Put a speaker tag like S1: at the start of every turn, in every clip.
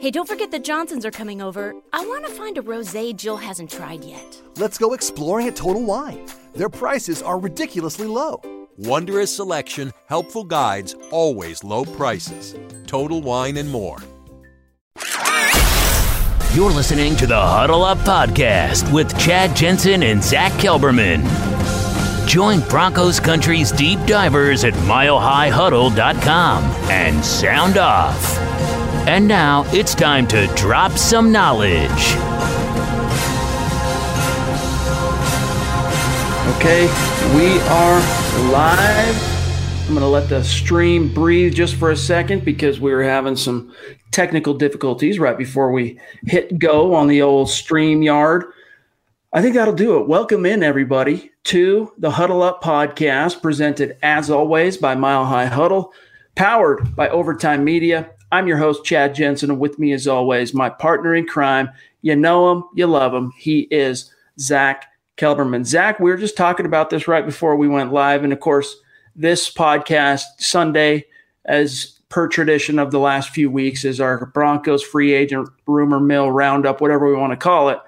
S1: Hey, don't forget the Johnsons are coming over. I want to find a rosé Jill hasn't tried yet.
S2: Let's go exploring at Total Wine. Their prices are ridiculously low.
S3: Wondrous selection, helpful guides, always low prices. Total Wine and more.
S4: You're listening to the Huddle Up Podcast with Chad Jensen and Zack Kelberman. Join Broncos Country's deep divers at milehighhuddle.com and sound off. And now it's time to drop some knowledge.
S5: Okay, we are live. I'm going to let the stream breathe just for a second because we were having some technical difficulties right before we hit go on the old StreamYard. I think that'll do it. Welcome in, everybody, to the Huddle Up podcast, presented as always by Mile High Huddle, powered by Overtime Media. I'm your host, Chad Jensen, and with me, as always, my partner in crime. You know him, you love him. He is Zack Kelberman. Zack, we were just talking about this right before we went live. And of course, this podcast, Sunday, as per tradition of the last few weeks, is our Broncos free agent rumor mill roundup, whatever we want to call it.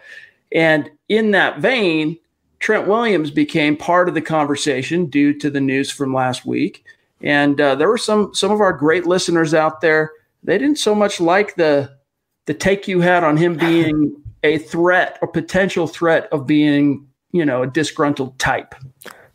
S5: And in that vein, Trent Williams became part of the conversation due to the news from last week. And uh, there were some some of our great listeners out there they didn't so much like the the take you had on him being a threat or potential threat of being, you know, a disgruntled type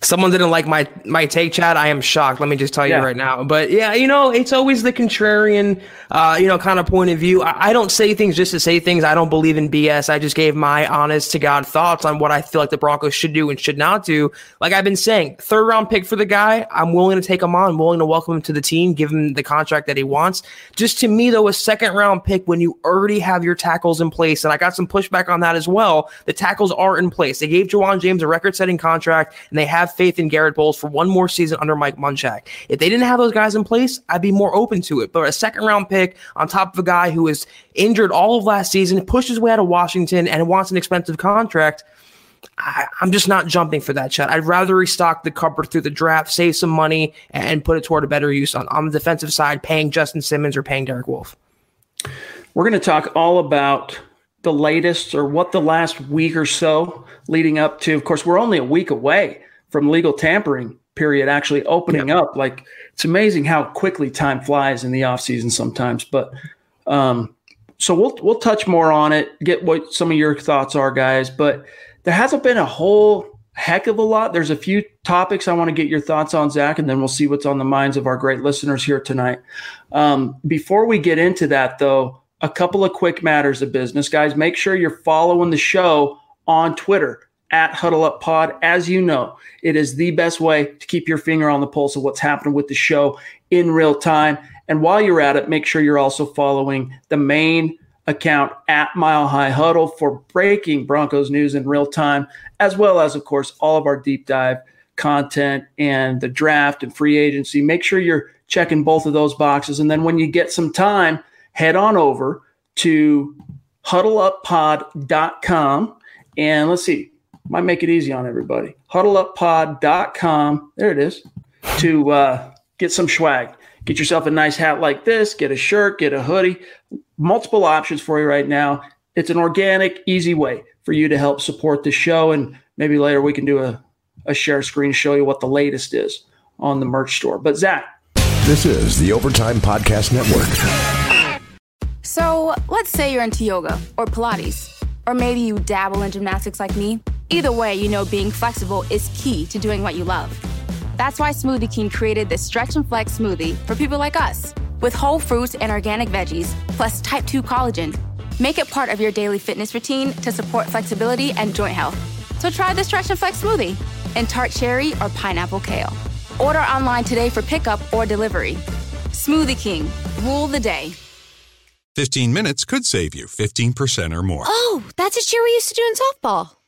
S6: someone didn't like my my take chat i am shocked. Let me just tell you
S5: Yeah.
S6: right now. But yeah you know it's always the contrarian uh, you know kind of point of view. I, I don't say things just to say things. I don't believe in bs i just gave my honest to god thoughts on what i feel like the broncos should do and should not do. Like i've been saying third round pick for the guy i'm willing to take him on I'm willing to welcome him to the team give him the contract that he wants. Just to me though a second round pick when you already have your tackles in place and i got some pushback on that as well. The tackles are in place. They gave Ja'Wuan James a record setting contract and they have faith in Garett Bolles for one more season under mike munchak if they didn't have those guys in place i'd be more open to it but a second round pick on top of a guy who is injured all of last season pushed his way out of washington and wants an expensive contract I, I'm just not jumping for that shot. I'd rather restock the cupboard through the draft, save some money, and put it toward a better use on, on the defensive side, paying Justin Simmons or paying Derek Wolfe.
S5: We're going to talk all about the latest or what the last week or so leading up to. Of course, we're only a week away from legal tampering period actually opening up. Like it's amazing how quickly time flies in the off season sometimes. But um, so we'll we'll touch more on it. Get what some of your thoughts are, guys. But there hasn't been a whole heck of a lot. There's a few topics I want to get your thoughts on, Zack, and then we'll see what's on the minds of our great listeners here tonight. Um, before we get into that, though, a couple of quick matters of business, guys. Make sure you're following the show on Twitter at Huddle Up Pod. As you know, it is the best way to keep your finger on the pulse of what's happening with the show in real time. And while you're at it, make sure you're also following the main account at Mile High Huddle for breaking Broncos news in real time, as well as, of course, all of our deep dive content and the draft and free agency. Make sure you're checking both of those boxes. And then when you get some time, head on over to huddleuppod.com and let's see, might make it easy on everybody. Huddleuppod.com. There it is. To uh, get some swag. Get yourself a nice hat like this, get a shirt, get a hoodie. Multiple options for you right now. It's an organic, easy way for you to help support the show. And maybe later we can do a, a share screen, show you what the latest is on the merch store. But Zack,
S7: This is the Overtime Podcast Network.
S8: So, let's say you're into yoga or Pilates, or maybe you dabble in gymnastics like me. Either way, you know being flexible is key to doing what you love. That's why Smoothie King created this Stretch and Flex smoothie for people like us, with whole fruits and organic veggies, plus type 2 collagen. Make it part of your daily fitness routine to support flexibility and joint health. So try the Stretch and Flex smoothie in tart cherry or pineapple kale. Order online today for pickup or delivery. Smoothie King, rule the day.
S9: 15 minutes could save you 15% or more.
S10: Oh, that's a cheer we used to do in softball.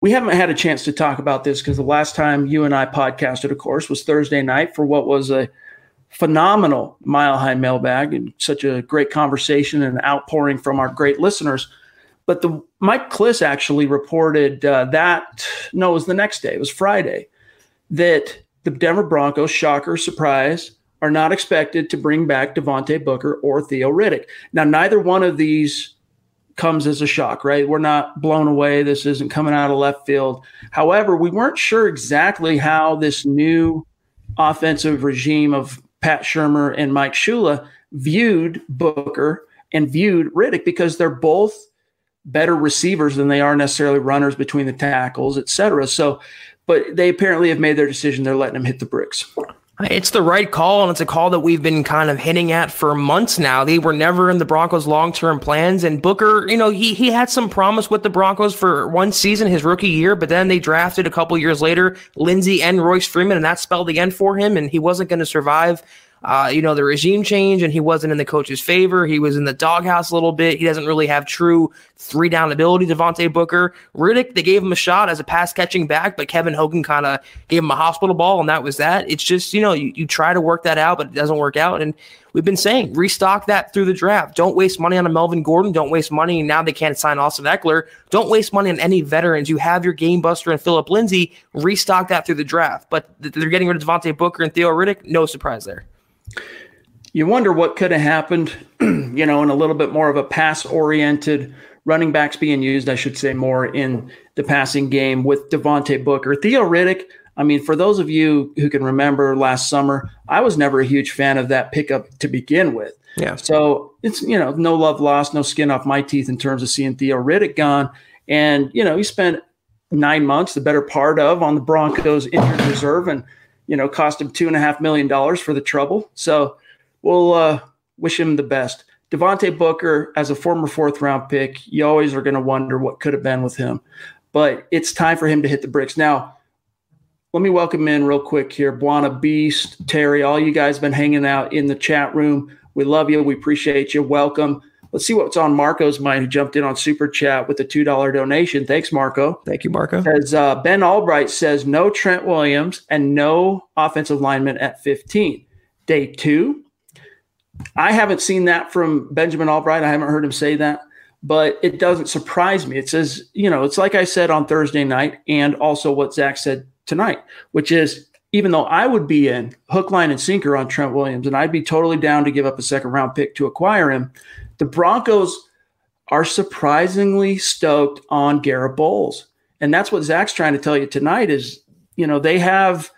S5: We haven't had a chance to talk about this because the last time you and I podcasted, of course, was Thursday night for what was a phenomenal mile high mailbag and such a great conversation and outpouring from our great listeners. But the Mike Klis actually reported uh, that no, it was the next day. It was Friday that the Denver Broncos, shocker, surprise, are not expected to bring back Devontae Booker or Theo Riddick. Now, neither one of these comes as a shock, right? We're not blown away. This isn't coming out of left field. However, we weren't sure exactly how this new offensive regime of Pat Shurmur and Mike Shula viewed Booker and viewed Riddick because they're both better receivers than they are necessarily runners between the tackles, et cetera. So, but they apparently have made their decision. They're letting them hit the bricks.
S6: It's the right call, and it's a call that we've been kind of hinting at for months now. They were never in the Broncos' long-term plans, and Booker, you know, he he had some promise with the Broncos for one season, his rookie year, but then they drafted a couple years later Lindsay and Royce Freeman, and that spelled the end for him, and he wasn't going to survive uh, you know, the regime change and he wasn't in the coach's favor. He was in the doghouse a little bit. He doesn't really have true three down ability. Devontae Booker, Riddick, they gave him a shot as a pass catching back, but Kevin Hogan kind of gave him a hospital ball, and that was that. It's just, you know, you, you try to work that out, but it doesn't work out. And we've been saying restock that through the draft. Don't waste money on a Melvin Gordon. Don't waste money. Now they can't sign Austin Ekeler. Don't waste money on any veterans. You have your game buster and Phillip Lindsay. Restock that through the draft. But they're getting rid of Devontae Booker and Theo Riddick. No surprise there
S5: you wonder what could have happened, you know, in a little bit more of a pass oriented running backs being used, I should say, more in the passing game with Devontae Booker. Theo Riddick, I mean, for those of you who can remember last summer, I was never a huge fan of that pickup to begin with.
S6: Yeah.
S5: So it's, you know, no love lost, no skin off my teeth in terms of seeing Theo Riddick gone. And, you know, he spent nine months, the better part of, on the Broncos injured reserve and, you know, cost him two and a half million dollars for the trouble. So, we'll uh, wish him the best. Devontae Booker, as a former fourth round pick, you always are going to wonder what could have been with him. But it's time for him to hit the bricks. Now, let me welcome in real quick here. Buana Beast, Terry, all you guys been hanging out in the chat room. We love you. We appreciate you. Welcome. Let's see what's on Marco's mind, who jumped in on Super Chat with a $2 donation. Thanks, Marco.
S6: Thank you, Marco.
S5: As uh, Ben Albright says, no Trent Williams and no offensive lineman at 15. Day two, I haven't seen that from Benjamin Albright. I haven't heard him say that, but it doesn't surprise me. It says, you know, it's like I said on Thursday night and also what Zack said tonight, which is even though I would be in hook, line, and sinker on Trent Williams, and I'd be totally down to give up a second round pick to acquire him, the Broncos are surprisingly stoked on Garett Bolles. And that's what Zack's trying to tell you tonight is, you know, they have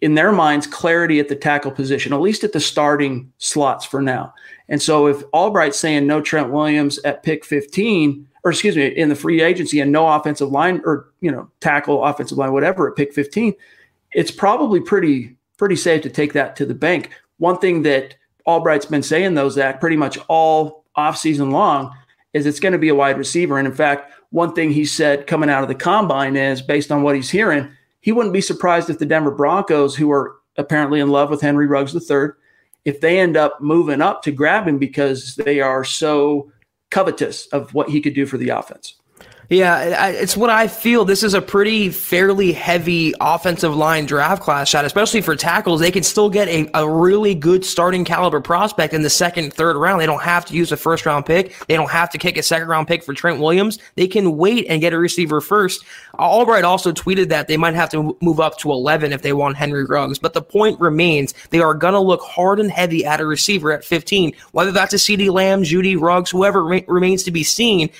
S5: in their minds clarity at the tackle position, at least at the starting slots for now. And so if Albright's saying no Trent Williams at pick 15, or excuse me, in the free agency and no offensive line or you know, tackle, offensive line, whatever at pick 15, it's probably pretty pretty safe to take that to the bank. One thing that Albright's been saying though, Zack, pretty much all offseason long, is it's going to be a wide receiver. And in fact, one thing he said coming out of the combine is based on what he's hearing, he wouldn't be surprised if the Denver Broncos, who are apparently in love with Henry Ruggs III, if they end up moving up to grab him because they are so covetous of what he could do for the offense.
S6: Yeah, it's what I feel. This is a pretty fairly heavy offensive line draft class shot, especially for tackles. They can still get a, a really good starting caliber prospect in the second, third round. They don't have to use a first round pick. They don't have to kick a second round pick for Trent Williams. They can wait and get a receiver first. Albright also tweeted that they might have to move up to 11 if they want Henry Ruggs. But the point remains they are going to look hard and heavy at a receiver at 15, whether that's a CeeDee Lamb, Jeudy Ruggs, whoever re- remains to be seen.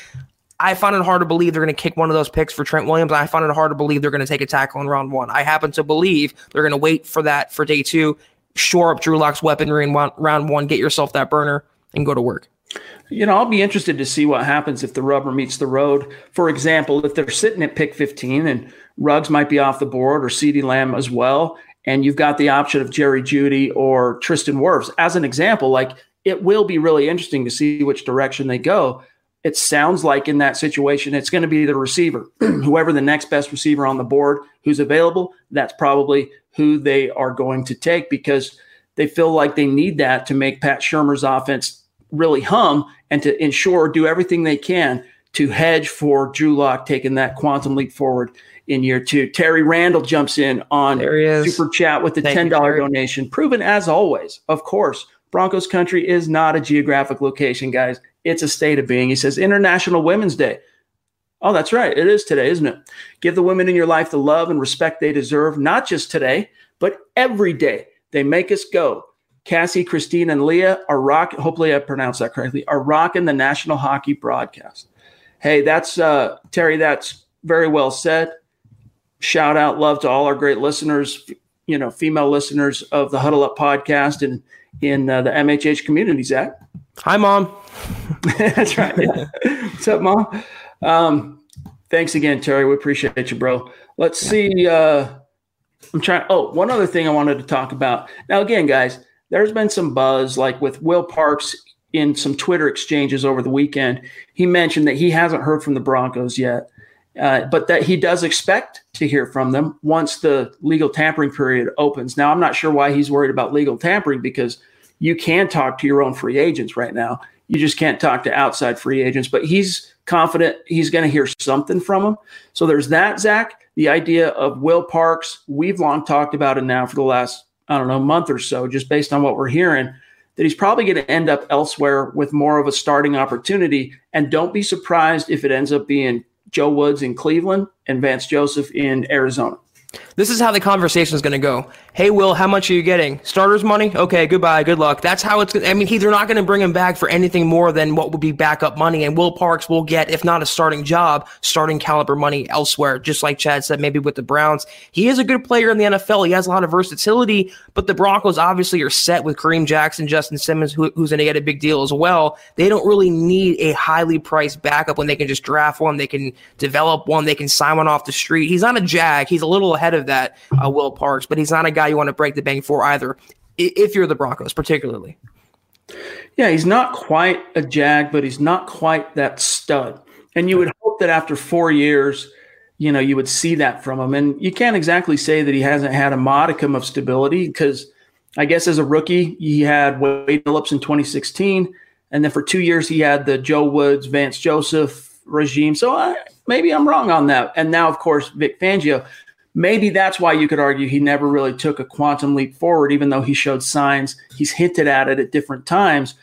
S6: I find it hard to believe they're going to kick one of those picks for Trent Williams. I find it hard to believe they're going to take a tackle in round one. I happen to believe they're going to wait for that for day two, shore up Drew Lock's weaponry in round one, get yourself that burner, and go to work.
S5: You know, I'll be interested to see what happens if the rubber meets the road. For example, if they're sitting at pick 15 and Ruggs might be off the board or CeeDee Lamb as well, and you've got the option of Jerry Jeudy or Tristan Wirfs, as an example, like it will be really interesting to see which direction they go it sounds like in that situation, it's going to be the receiver. Whoever the next best receiver on the board who's available, that's probably who they are going to take because they feel like they need that to make Pat Shurmur's offense really hum and to ensure, do everything they can to hedge for Drew Lock taking that quantum leap forward in year two. Terry Randall jumps in on Super Chat with the $10 donation, proven as always, of course. Broncos country is not a geographic location, guys. It's a state of being. He says International Women's Day. Oh, that's right. It is today, isn't it? Give the women in your life the love and respect they deserve, not just today, but every day. They make us go. Cassie, Christine, and Leah are rock. Hopefully, I pronounced that correctly. Are rocking the national hockey broadcast. Hey, that's uh, Terry. That's very well said. Shout out, love to all our great listeners. You know, female listeners of the Huddle Up podcast and in uh, the MHH community. Zack.
S6: Hi, mom.
S5: that's right. Yeah. What's up, mom? Um, thanks again, Terry. We appreciate you, bro. Let's see. Uh, I'm trying. Oh, one other thing I wanted to talk about. Now, again, guys, there's been some buzz, like with Will Parks in some Twitter exchanges over the weekend. He mentioned that he hasn't heard from the Broncos yet, uh, but that he does expect to hear from them once the legal tampering period opens. Now, I'm not sure why he's worried about legal tampering because you can talk to your own free agents right now. You just can't talk to outside free agents, but he's confident he's going to hear something from them. So there's that, Zack. The idea of Will Parks, we've long talked about it now for the last, I don't know, month or so, just based on what we're hearing, that he's probably going to end up elsewhere with more of a starting opportunity. And don't be surprised if it ends up being Joe Woods in Cleveland and Vance Joseph in Arizona.
S6: This is how the conversation is going to go. Hey, Will, how much are you getting? Starters money? Okay, goodbye, good luck. That's how it's. I mean, he, they're not going to bring him back for anything more than what would be backup money. And Will Parks will get, if not a starting job, starting caliber money elsewhere. Just like Chad said, maybe with the Browns. He is a good player in the NFL. He has a lot of versatility. But the Broncos obviously are set with Kareem Jackson, Justin Simmons, who, who's going to get a big deal as well. They don't really need a highly priced backup when they can just draft one, they can develop one, they can sign one off the street. He's not a jag. He's a little ahead of that, uh, Will Parks, but he's not a guy you want to break the bank for either, if you're the Broncos, particularly.
S5: Yeah, he's not quite a jag, but he's not quite that stud. And you would hope that after four years, you know, you would see that from him. And you can't exactly say that he hasn't had a modicum of stability because I guess as a rookie, he had Wade Phillips in 2016. And then for two years, he had the Joe Woods, Vance Joseph regime. So I, maybe I'm wrong on that. And now, of course, Vic Fangio. Maybe that's why you could argue he never really took a quantum leap forward, even though he showed signs. He's hinted at it at different times.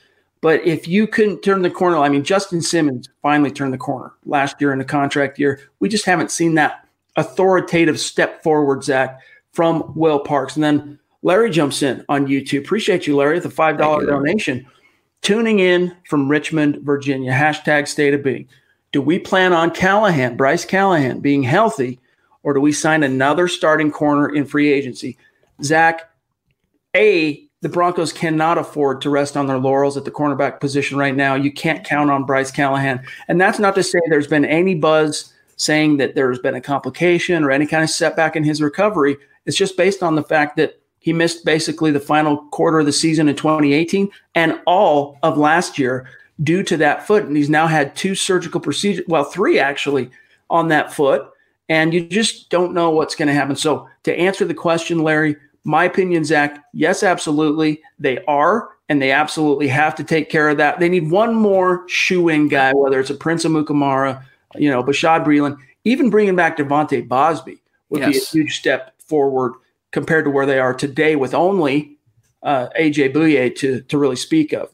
S5: But if you couldn't turn the corner, I mean, Justin Simmons finally turned the corner last year in the contract year. We just haven't seen that authoritative step forward, Zack, from Will Parks. And then Larry jumps in on YouTube. Appreciate you, Larry, the $5 donation. Tuning in from Richmond, Virginia. Hashtag state of being. Do we plan on Callahan, Bryce Callahan, being healthy or do we sign another starting corner in free agency? Zack, A, the Broncos cannot afford to rest on their laurels at the cornerback position right now. You can't count on Bryce Callahan. And that's not to say there's been any buzz saying that there's been a complication or any kind of setback in his recovery. It's just based on the fact that he missed basically the final quarter of the season in 2018 and all of last year due to that foot. And he's now had two surgical procedures, well, three actually, on that foot and you just don't know what's going to happen. So, to answer the question, Larry, my opinion, Zack, yes, absolutely. They are, and they absolutely have to take care of that. They need one more shoe in guy, whether it's a Prince Amukamara, you know, Bashaud Breeland, even bringing back De'Vante Bausby would yes. be a huge step forward compared to where they are today with only uh, AJ Bouye to, to really speak of.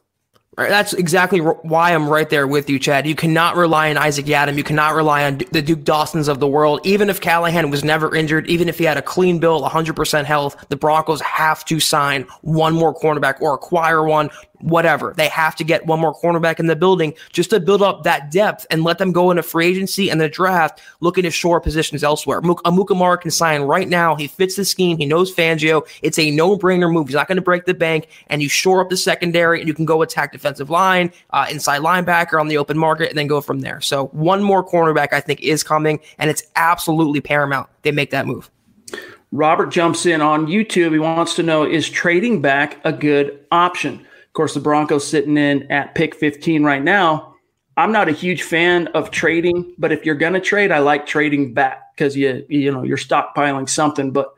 S6: That's exactly why I'm right there with you, Chad. You cannot rely on Isaac Yiadom. You cannot rely on the Duke Dawsons of the world. Even if Callahan was never injured, even if he had a clean bill, 100% health, the Broncos have to sign one more cornerback or acquire one whatever. They have to get one more cornerback in the building just to build up that depth and let them go into free agency and the draft looking to shore positions elsewhere. Amukamara can sign right now. He fits the scheme. He knows Fangio. It's a no-brainer move. He's not going to break the bank, and you shore up the secondary, and you can go attack defensive line, uh, inside linebacker on the open market, and then go from there. So one more cornerback I think is coming, and it's absolutely paramount they make that move.
S5: Robert jumps in on YouTube. He wants to know is trading back a good option? Of course, the Broncos sitting in at pick 15 right now. I'm not a huge fan of trading, but if you're going to trade, I like trading back because you you know you're stockpiling something. But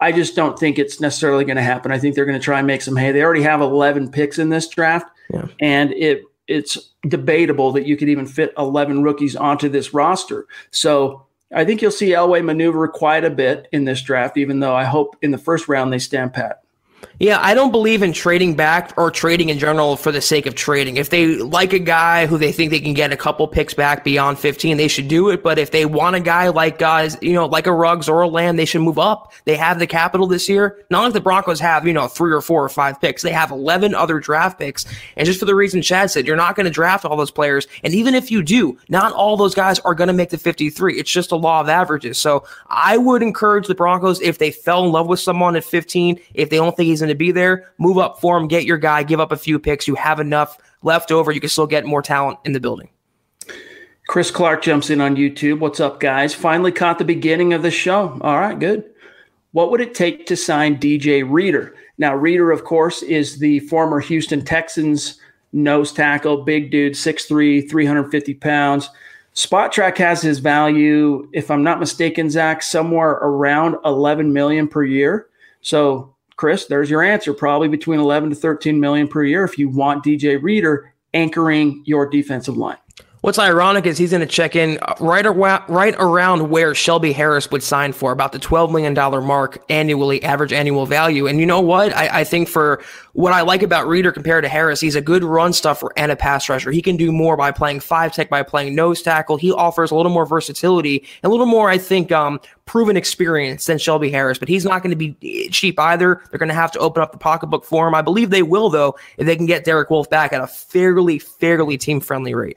S5: I just don't think it's necessarily going to happen. I think they're going to try and make some hay. They already have 11 picks in this draft, yeah. and it it's debatable that you could even fit 11 rookies onto this roster. So I think you'll see Elway maneuver quite a bit in this draft, even though I hope in the first round they stand pat.
S6: Yeah, I don't believe in trading back or trading in general for the sake of trading. If they like a guy who they think they can get a couple picks back beyond 15, they should do it. But if they want a guy like guys, you know, like a Ruggs or a Lamb, they should move up. They have the capital this year. Not like the Broncos have, you know, three or four or five picks. They have 11 other draft picks. And just for the reason Chad said, you're not going to draft all those players. And even if you do, not all those guys are going to make the 53. It's just a law of averages. So I would encourage the Broncos if they fell in love with someone at 15, if they don't think he's going to be there, move up for him, get your guy, give up a few picks. You have enough left over. You can still get more talent in the building.
S5: Chris Clark jumps in on YouTube. What's up, guys? Finally caught the beginning of the show. All right, good. What would it take to sign DJ Reader? Now, Reader, of course, is the former Houston Texans nose tackle, big dude, 6'3, 350 pounds. Spotrac has his value, if I'm not mistaken, Zack, somewhere around 11 million per year. So Chris, there's your answer. Probably between 11 to 13 million per year if you want DJ Reader anchoring your defensive line.
S6: What's ironic is he's going to check in right, around, right around where Shelby Harris would sign for, about the $12 million mark annually, average annual value. And you know what? I, I, think for what I like about Reader compared to Harris, he's a good run stuffer and a pass rusher. He can do more by playing five tech, by playing nose tackle. He offers a little more versatility, and a little more, I think, um, proven experience than Shelby Harris, but he's not going to be cheap either. They're going to have to open up the pocketbook for him. I believe they will, though, if they can get Derek Wolfe back at a fairly, fairly team friendly rate.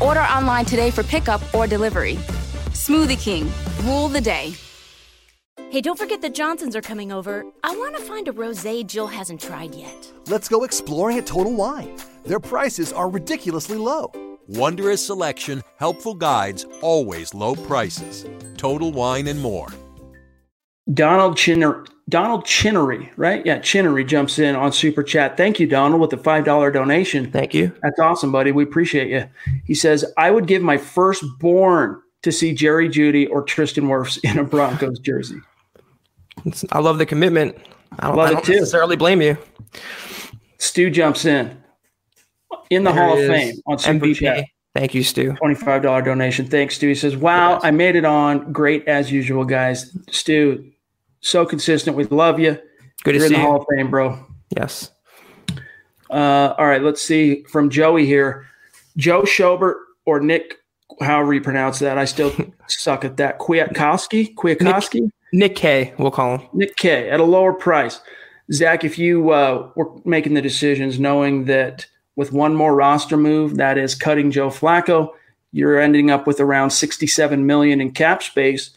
S8: Order online today for pickup or delivery. Smoothie King, rule the day.
S1: Hey, don't forget the Johnsons are coming over. I want to find a rosé Jill hasn't tried yet.
S2: Let's go exploring at Total Wine. Their prices are ridiculously low.
S3: Wondrous selection, helpful guides, always low prices. Total Wine and more.
S5: Donald Chinner, Donald Chinnery, right? Yeah, Chinnery jumps in on Super Chat. Thank you, Donald, with the $5 donation.
S6: Thank you.
S5: That's awesome, buddy. We appreciate you. He says, I would give my firstborn to see Jerry Jeudy or Tristan Wirfs in a Broncos jersey.
S6: I love the commitment. I don't,
S5: love
S6: I don't
S5: it too.
S6: necessarily blame you.
S5: Stu jumps in in the
S6: There
S5: Hall of. Fame on Super
S6: MVP.
S5: Chat.
S6: Thank you, Stu.
S5: $25 donation. Thanks, Stu. He says, Wow. I made it on. Great as usual, guys. Stu, so consistent. We love you.
S6: Good to see
S5: You're in the
S6: you.
S5: Hall of Fame, bro.
S6: Yes.
S5: Uh, all right, let's see from Joey here. Joe Schobert or Nick, however you pronounce that. I still suck at that. Kwiatkoski? Kwiatkoski?
S6: Nick K, we'll call him.
S5: Nick K at a lower price. Zack, if you uh, were making the decisions knowing that with one more roster move, that is cutting Joe Flacco, you're ending up with around 67 million in cap space.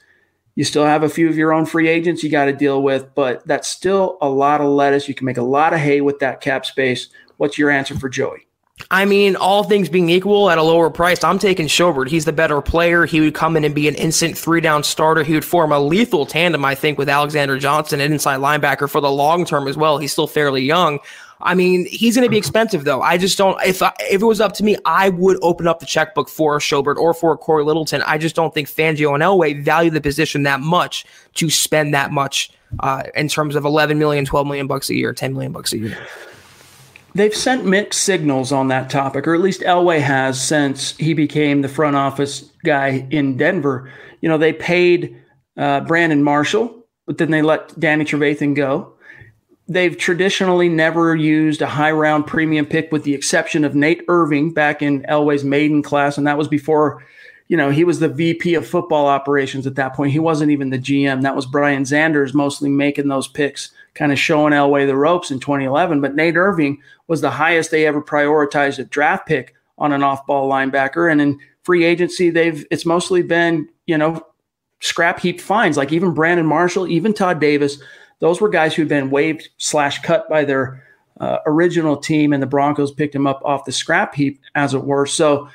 S5: You still have a few of your own free agents you got to deal with, but that's still a lot of lettuce. You can make a lot of hay with that cap space. What's your answer for Joey?
S6: I mean, all things being equal at a lower price, I'm taking Schobert. He's the better player. He would come in and be an instant three down starter. He would form a lethal tandem, I think, with Alexander Johnson, an inside linebacker for the long term as well. He's still fairly young. I mean, he's going to be expensive though. I just don't. If I, if it was up to me, I would open up the checkbook for Schobert or for Cory Littleton. I just don't think Fangio and Elway value the position that much to spend that much uh, in terms of 11 million, 12 million bucks a year, 10 million bucks a year.
S5: They've sent mixed signals on that topic, or at least Elway has since he became the front office guy in Denver. You know, they paid uh, Brandon Marshall, but then they let Danny Trevathan go. They've traditionally never used a high round premium pick, with the exception of Nate Irving back in Elway's maiden class, and that was before. You know, he was the VP of football operations at that point. He wasn't even the GM. That was Brian Xanders mostly making those picks, kind of showing Elway the ropes in 2011. But Nate Irving was the highest they ever prioritized a draft pick on an off-ball linebacker. And in free agency, they've it's mostly been you know scrap heap finds. Like even Brandon Marshall, even Todd Davis, those were guys who'd been waived slash cut by their uh, original team, and the Broncos picked him up off the scrap heap, as it were. So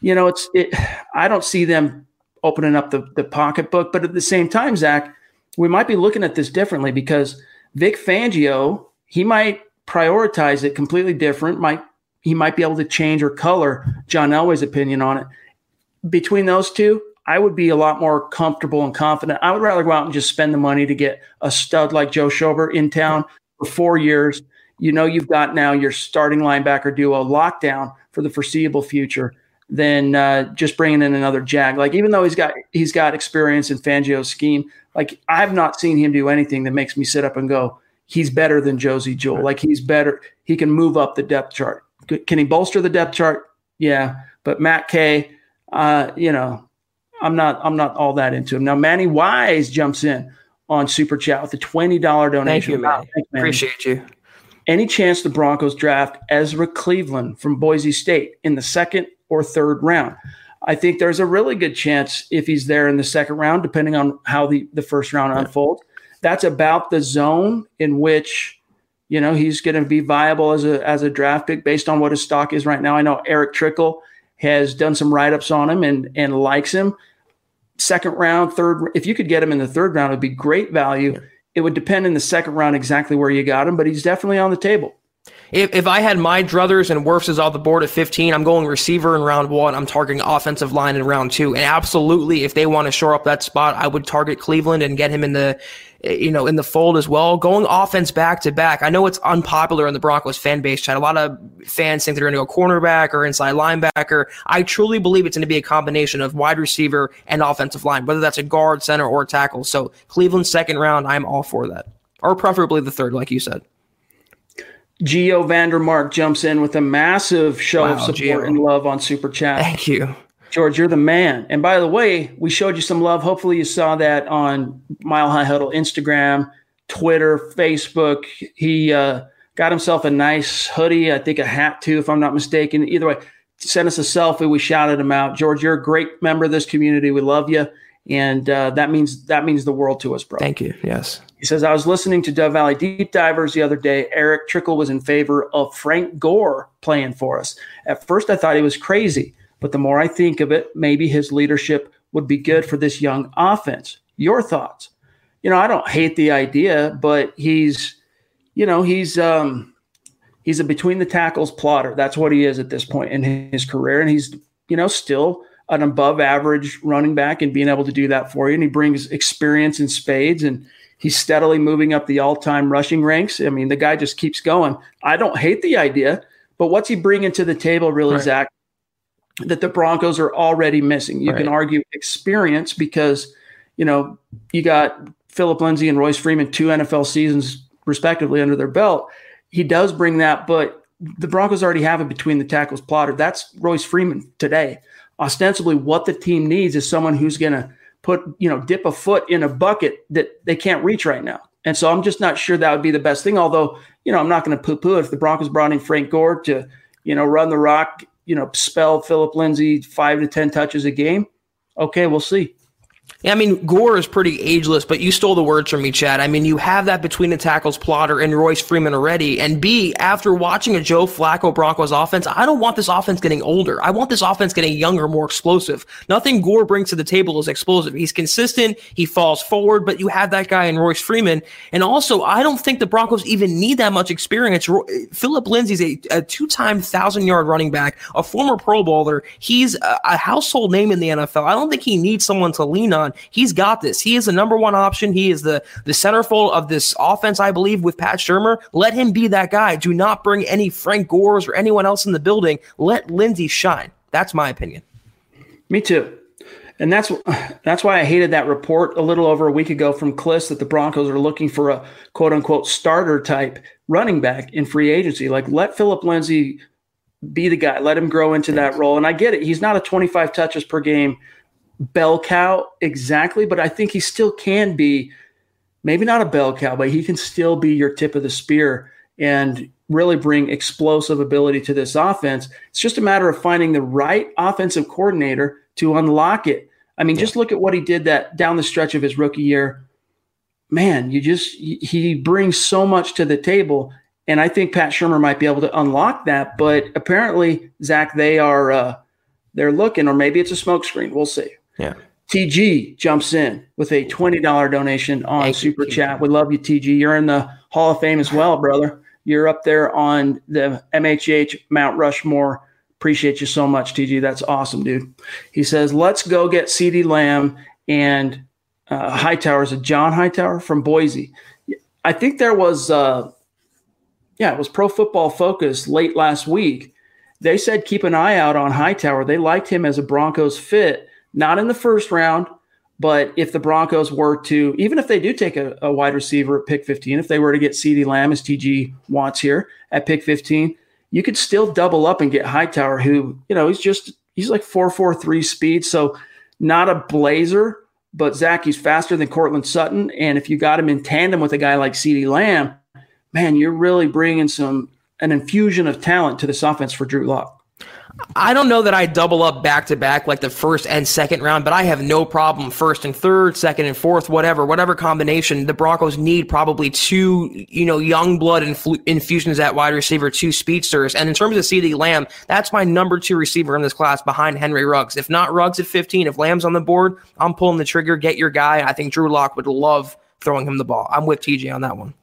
S5: you know, it's it. I don't see them opening up the the pocketbook, but at the same time, Zack, we might be looking at this differently because Vic Fangio, he might prioritize it completely different. Might he might be able to change or color John Elway's opinion on it. Between those two, I would be a lot more comfortable and confident. I would rather go out and just spend the money to get a stud like Joe Schobert in town for four years. You know, you've got now your starting linebacker duo lockdown for the foreseeable future than uh, just bringing in another Jag. Like even though he's got he's got experience in Fangio's scheme, like I've not seen him do anything that makes me sit up and go, he's better than Josey Jewell. Like he's better. He can move up the depth chart. Can he bolster the depth chart? Yeah, but Matt Kay, uh, you know, I'm not I'm not all that into him. Now Manny Wise jumps in on Super Chat with a twenty dollar donation.
S6: Thank you, Manny. Manny. Appreciate you.
S5: Any chance the Broncos draft Ezra Cleveland from Boise State in the second or third round? I think there's a really good chance if he's there in the second round, depending on how the, the first round yeah. unfolds. That's about the zone in which, you know, he's going to be viable as a as a draft pick based on what his stock is right now. I know Erick Trickel has done some write ups on him and and likes him. Second round, third. If you could get him in the third round, it would be great value. Yeah. It would depend in the second round exactly where you got him, but he's definitely on the table.
S6: If, if I had my druthers and Wirfs off the board at 15, I'm going receiver in round one. I'm targeting offensive line in round two. And absolutely, if they want to shore up that spot, I would target Cleveland and get him in the Eh, you know, in the fold as well. Going offense back to back. I know it's unpopular in the Broncos fan base chat. A lot of fans think they're going to go cornerback or inside linebacker. I truly believe it's going to be a combination of wide receiver and offensive line, whether that's a guard, center, or tackle. So Cleveland second round, I'm all for that. Or preferably the third, like you said.
S5: Geo Vandermark jumps in with a massive show wow, of support Gio. and love on Super Chat.
S6: Thank you.
S5: George, you're the man. And by the way, we showed you some love. Hopefully, you saw that on Mile High Huddle Instagram, Twitter, Facebook. He uh, got himself a nice hoodie, I think a hat too, if I'm not mistaken. Either way, sent us a selfie. We shouted him out. George, you're a great member of this community. We love you, and uh, that means that means the world to us, bro.
S6: Thank you. Yes.
S5: He says, I was listening to Dove Valley Deep Divers the other day. Erick Trickel was in favor of Frank Gore playing for us. At first, I thought he was crazy, but the more I think of it, maybe his leadership would be good for this young offense. Your thoughts? You know, I don't hate the idea, but he's, you know, he's um he's a between the tackles plotter. That's what he is at this point in his career, and he's, you know, still an above average running back and being able to do that for you. And he brings experience in spades and He's steadily moving up the all time rushing ranks. I mean, the guy just keeps going. I don't hate the idea, but what's he bringing to the table, really, right. Zack, that the Broncos are already missing? You right. can argue experience because, you know, you got Phillip Lindsay and Royce Freeman, two NFL seasons respectively under their belt. He does bring that, but the Broncos already have it between the tackles plotter. That's Royce Freeman today. Ostensibly, what the team needs is someone who's going to put, you know, dip a foot in a bucket that they can't reach right now. And so I'm just not sure that would be the best thing. Although, you know, I'm not going to poo poo if the Broncos brought in Frank Gore to, you know, run the rock, you know, spell Phillip Lindsay five to 10 touches a game. Okay, we'll see.
S6: Yeah, I mean, Gore is pretty ageless, but you stole the words from me, Chad. I mean, you have that between the tackles plotter and Royce Freeman already. And B, after watching a Joe Flacco Broncos offense, I don't want this offense getting older. I want this offense getting younger, more explosive. Nothing Gore brings to the table is explosive. He's consistent, he falls forward, but you have that guy in Royce Freeman. And also, I don't think the Broncos even need that much experience. Phillip Lindsay's a, a two time thousand yard running back, a former Pro Bowler. He's a, a household name in the NFL. I don't think he needs someone to lean on He's got this. He is the number one option. He is the the centerfold of this offense, I believe, with Pat Shurmur. Let him be that guy. Do not bring any Frank Gores or anyone else in the building. Let Lindsay shine. That's my opinion.
S5: Me too. And that's that's why I hated that report a little over a week ago from Klis that the Broncos are looking for a quote unquote starter type running back in free agency. Like let Phillip Lindsay be the guy. Let him grow into that role. And I get it. He's not a 25 touches per game bell cow exactly, but I think he still can be maybe not a bell cow, but he can still be your tip of the spear and really bring explosive ability to this offense. It's just a matter of finding the right offensive coordinator to unlock it. I mean, just look at what he did that down the stretch of his rookie year. Man, you just he brings so much to the table, and I think Pat Shurmur might be able to unlock that. But apparently, Zack, they are uh, they're looking, or maybe it's a smokescreen. We'll see.
S6: Yeah.
S5: TG jumps in with a $20 donation on
S6: Thank
S5: Super
S6: TG.
S5: Chat. We love you, TG. You're in the Hall of Fame as well, brother. You're up there on the MHH Mount Rushmore. Appreciate you so much, TG. That's awesome, dude. He says, let's go get CeeDee Lamb and uh, Hightower. Is it John Hightower from Boise? I think there was, uh, yeah, it was Pro Football Focus late last week. They said keep an eye out on Hightower. They liked him as a Broncos fit, not in the first round, but if the Broncos were to, even if they do take a, a wide receiver at pick 15, if they were to get CeeDee Lamb as TG wants here at pick 15, you could still double up and get Hightower, who, you know, he's just, he's like 443 speed. So not a blazer, but Zack, he's faster than Courtland Sutton. And if you got him in tandem with a guy like CeeDee Lamb, man, you're really bringing some, an infusion of talent to this offense for Drew Lock.
S6: I don't know that I double up back to back like the first and second round, but I have no problem first and third, second and fourth, whatever, whatever combination. The Broncos need probably two, you know, young blood influ- infusions at wide receiver, two speedsters. And in terms of CeeDee Lamb, that's my number two receiver in this class behind Henry Ruggs. If not Ruggs at 15, if Lamb's on the board, I'm pulling the trigger. Get your guy. I think Drew Lock would love throwing him the ball. I'm with TJ on that one.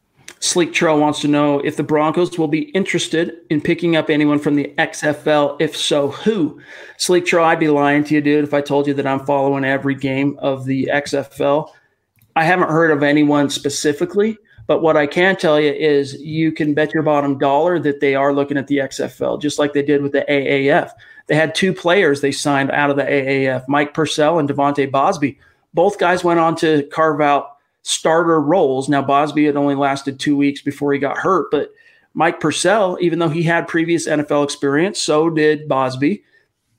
S5: Sleek Trail wants to know if the Broncos will be interested in picking up anyone from the XFL. If so, who? Sleek Trail, I'd be lying to you, dude, if I told you that I'm following every game of the XFL. I haven't heard of anyone specifically, but what I can tell you is you can bet your bottom dollar that they are looking at the XFL, just like they did with the AAF. They had two players they signed out of the AAF, Mike Purcell and De'Vante Bausby. Both guys went on to carve out starter roles. Now, Bausby had only lasted two weeks before he got hurt, but Mike Purcell, even though he had previous NFL experience, so did Bausby.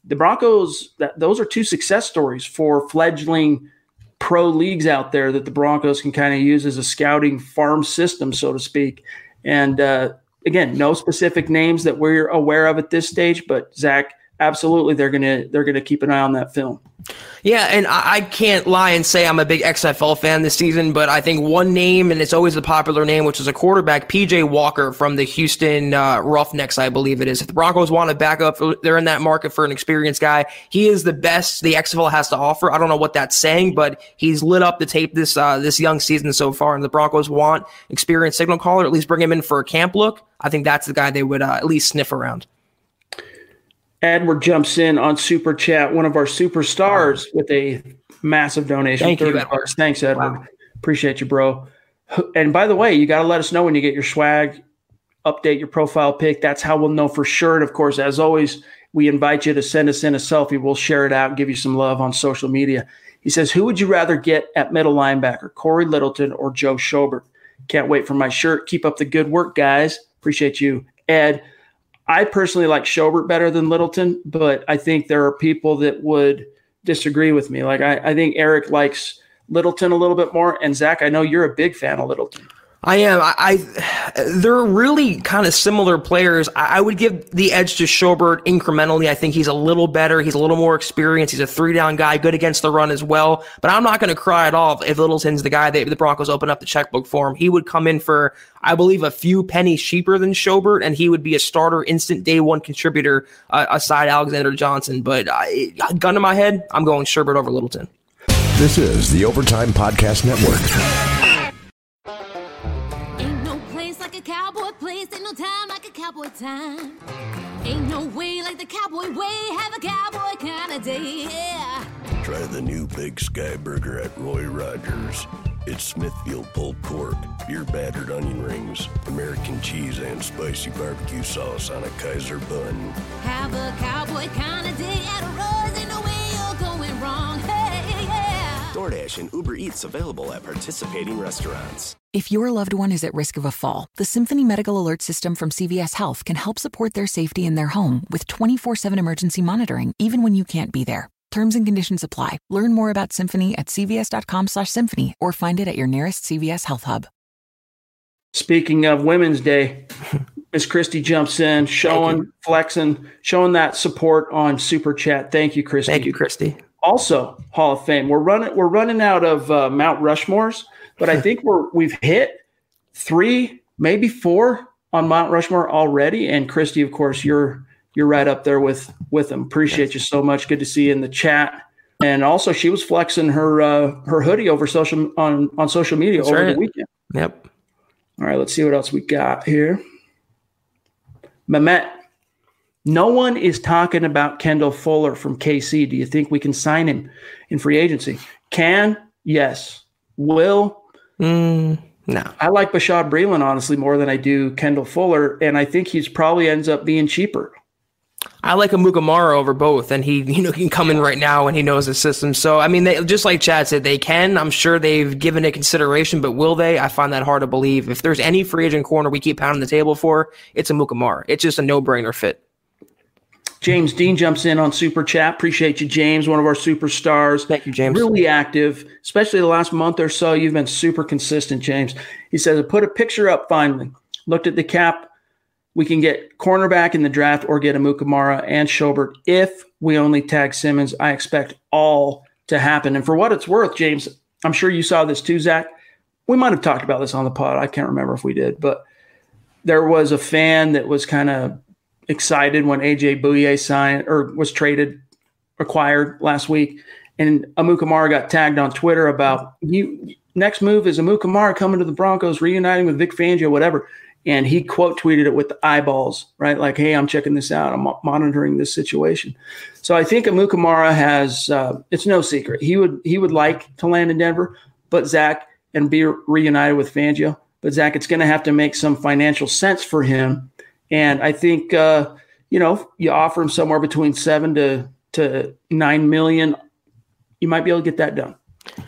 S5: The Broncos, that, those are two success stories for fledgling pro leagues out there that the Broncos can kind of use as a scouting farm system, so to speak. And uh, again, no specific names that we're aware of at this stage, but Zack, absolutely, they're gonna they're gonna keep an eye on that film.
S6: Yeah, and I, I can't lie and say I'm a big XFL fan this season, but I think one name, and it's always a popular name, which is a quarterback, PJ Walker from the Houston uh, Roughnecks, I believe it is. If the Broncos want to back up, they're in that market for an experienced guy. He is the best the XFL has to offer. I don't know what that's saying, but he's lit up the tape this uh, this young season so far, and the Broncos want experienced signal caller, at least bring him in for a camp look. I think that's the guy they would uh, at least sniff around.
S5: Edward jumps in on Super Chat, one of our superstars, with a massive donation.
S6: Thank you, Edward.
S5: Thanks, Edward.
S6: Wow.
S5: Appreciate you, bro. And by the way, you got to let us know when you get your swag, update your profile pic. That's how we'll know for sure. And of course, as always, we invite you to send us in a selfie. We'll share it out and give you some love on social media. He says, Who would you rather get at middle linebacker, Cory Littleton or Joe Schobert? Can't wait for my shirt. Keep up the good work, guys. Appreciate you, Ed. I personally like Schobert better than Littleton, but I think there are people that would disagree with me. Like I, I think Eric likes Littleton a little bit more, and Zack, I know you're a big fan of Littleton.
S6: I am. I, I they're really kind of similar players. I, I would give the edge to Schobert incrementally. I think he's a little better. He's a little more experienced. He's a three down guy, good against the run as well. But I'm not going to cry at all if Littleton's the guy that the Broncos open up the checkbook for him. He would come in for, I believe, a few pennies cheaper than Schobert, and he would be a starter, instant day one contributor uh, aside Alexander Johnson. But I, gun to my head, I'm going Schobert over Littleton.
S7: This is the Overtime Podcast Network.
S11: Time. Ain't no way like the cowboy way. Have a cowboy kind of day. Yeah.
S12: Try the new Big Sky Burger at Roy Rogers. It's Smithfield pulled pork, beer battered onion rings, American cheese, and spicy barbecue sauce on a Kaiser bun.
S11: Have a cowboy kind of day at Roy's. Ain't no way
S13: DoorDash and Uber Eats available at participating restaurants.
S14: If your loved one is at risk of a fall, the Symphony Medical Alert System from CVS Health can help support their safety in their home with 24 7 emergency monitoring, even when you can't be there. Terms and conditions apply. Learn more about Symphony at cvs.com slash symphony or find it at your nearest CVS Health Hub.
S5: Speaking of Women's Day, Miss Christie jumps in, showing, flexing, showing that support on Super Chat. Thank you, Christy.
S6: Thank you, Christy.
S5: Also, Hall of Fame. We're running. We're running out of uh, Mount Rushmores, but I think we're we've hit three, maybe four on Mount Rushmore already. And Christy, of course, you're you're right up there with with them. Appreciate you so much. Good to see you in the chat. And also, she was flexing her uh, her hoodie over social on on social media
S6: That's
S5: over
S6: right.
S5: the weekend.
S6: Yep.
S5: All right, let's see what else we got here. Mehmet, no one is talking about Kendall Fuller from KC. Do you think we can sign him in free agency? Can? Yes. Will?
S6: Mm, no.
S5: I like Bashaud Breeland, honestly, more than I do Kendall Fuller, and I think he's probably ends up being cheaper.
S6: I like Amukamara over both, and he you know he can come in right now and he knows the system. So I mean, they, just like Chad said, they can. I'm sure they've given it consideration, but will they? I find that hard to believe. If there's any free agent corner we keep pounding the table for, it's Amukamara. It's just a no brainer fit.
S5: James Dean jumps in on Super Chat. Appreciate you, James, one of our superstars.
S6: Thank you, James.
S5: Really active, especially the last month or so. You've been super consistent, James. He says, I put a picture up finally. Looked at the cap. We can get cornerback in the draft or get Amukamara and Schobert if we only tag Simmons. I expect all to happen. And for what it's worth, James, I'm sure you saw this too, Zack. We might have talked about this on the pod. I can't remember if we did, but there was a fan that was kind of excited when AJ Bouye signed or was traded, acquired last week, and Amukamara got tagged on Twitter about you. Next move is Amukamara coming to the Broncos, reuniting with Vic Fangio, whatever. And he quote tweeted it with the eyeballs, right? Like, "Hey, I'm checking this out. I'm monitoring this situation." So I think Amukamara has. Uh, it's no secret he would he would like to land in Denver, but Zack and be reunited with Fangio. But Zack, it's going to have to make some financial sense for him and I think uh, you know you offer him somewhere between seven to to nine million, you might be able to get that done.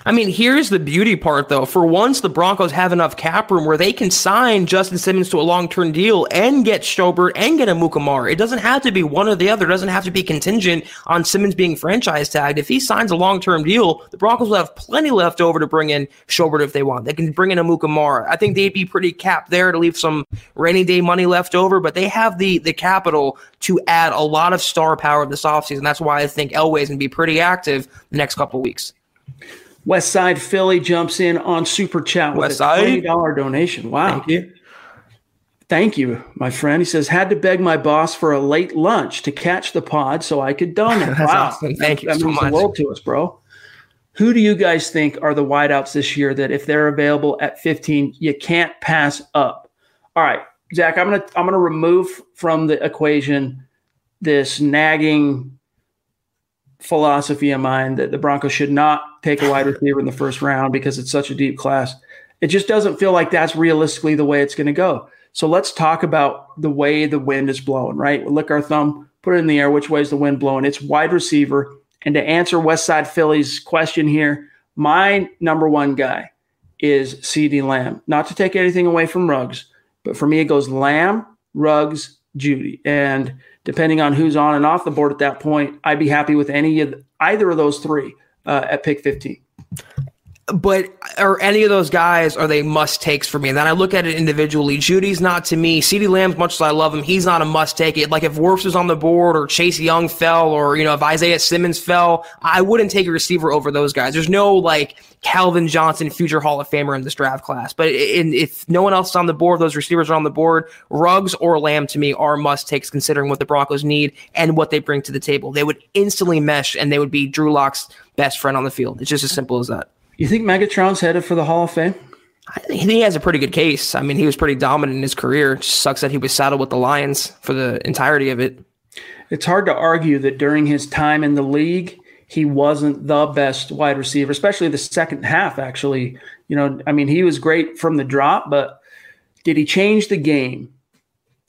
S6: I mean, here's the beauty part, though. For once, the Broncos have enough cap room where they can sign Justin Simmons to a long term deal and get Schobert and get Amukamara. It doesn't have to be one or the other. It doesn't have to be contingent on Simmons being franchise tagged. If he signs a long term deal, the Broncos will have plenty left over to bring in Schobert if they want. They can bring in Amukamara. I think they'd be pretty capped there to leave some rainy day money left over, but they have the the capital to add a lot of star power this offseason. That's why I think Elway's going to be pretty active the next couple weeks.
S5: West Side Philly jumps in on Super Chat with
S6: West
S5: a
S6: Side?
S5: twenty dollar donation. Wow. Thank you. Thank you, my friend. He says, had to beg my boss for a late lunch to catch the pod so I could donate.
S6: That's
S5: wow.
S6: awesome. Thank you
S5: That
S6: so
S5: means
S6: much.
S5: the world to us, bro. Who do you guys think are the wideouts this year that if they're available at 15, you can't pass up? All right, Zack, I'm gonna I'm gonna remove from the equation this nagging philosophy of mine that the Broncos should not take a wide receiver in the first round because it's such a deep class. It just doesn't feel like that's realistically the way it's going to go. So let's talk about the way the wind is blowing, right? We'll lick our thumb, put it in the air. Which way is the wind blowing? It's wide receiver. And to answer West Side Philly's question here, my number one guy is CeeDee Lamb. Not to take anything away from Ruggs, but for me, it goes Lamb, Ruggs, Jeudy. And depending on who's on and off the board at that point, I'd be happy with any of either of those three uh, at pick 15.
S6: But are any of those guys are they must takes for me? And then I look at it individually. Jeudy's not to me. CeeDee Lamb, much as I love him, he's not a must take. It like if Wirfs was on the board or Chase Young fell or you know if Isaiah Simmons fell, I wouldn't take a receiver over those guys. There's no like Calvin Johnson, future Hall of Famer in this draft class. But in, if no one else is on the board, those receivers are on the board. Ruggs or Lamb to me are must takes considering what the Broncos need and what they bring to the table. They would instantly mesh and they would be Drew Lock's best friend on the field. It's just as simple as that.
S5: You think Megatron's headed for the Hall of Fame?
S6: I think he has a pretty good case. I mean, he was pretty dominant in his career. It just sucks that he was saddled with the Lions for the entirety of it.
S5: It's hard to argue that during his time in the league, he wasn't the best wide receiver, especially the second half, actually. You know, I mean, he was great from the drop, but did he change the game?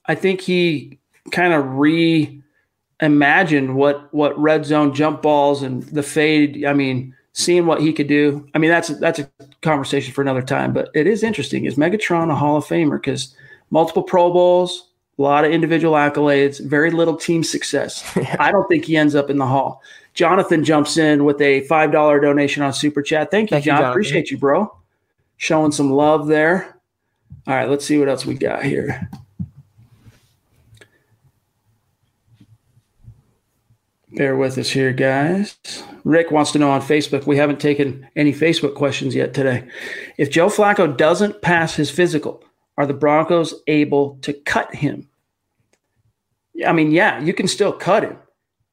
S5: I think he kind of reimagined what what red zone jump balls and the fade. I mean, seeing what he could do. I mean, that's that's a conversation for another time. But it is interesting. Is Megatron a Hall of Famer? Because multiple Pro Bowls, a lot of individual accolades, very little team success. I don't think he ends up in the Hall. Jonathan jumps in with a five dollar donation on Super Chat. Thank you,
S6: Thank you,
S5: John. Appreciate you, bro. Showing some love there. All right, let's see what else we got here. Bear with us here, guys. Rick wants to know on Facebook. We haven't taken any Facebook questions yet today. If Joe Flacco doesn't pass his physical, are the Broncos able to cut him? I mean, yeah, you can still cut him.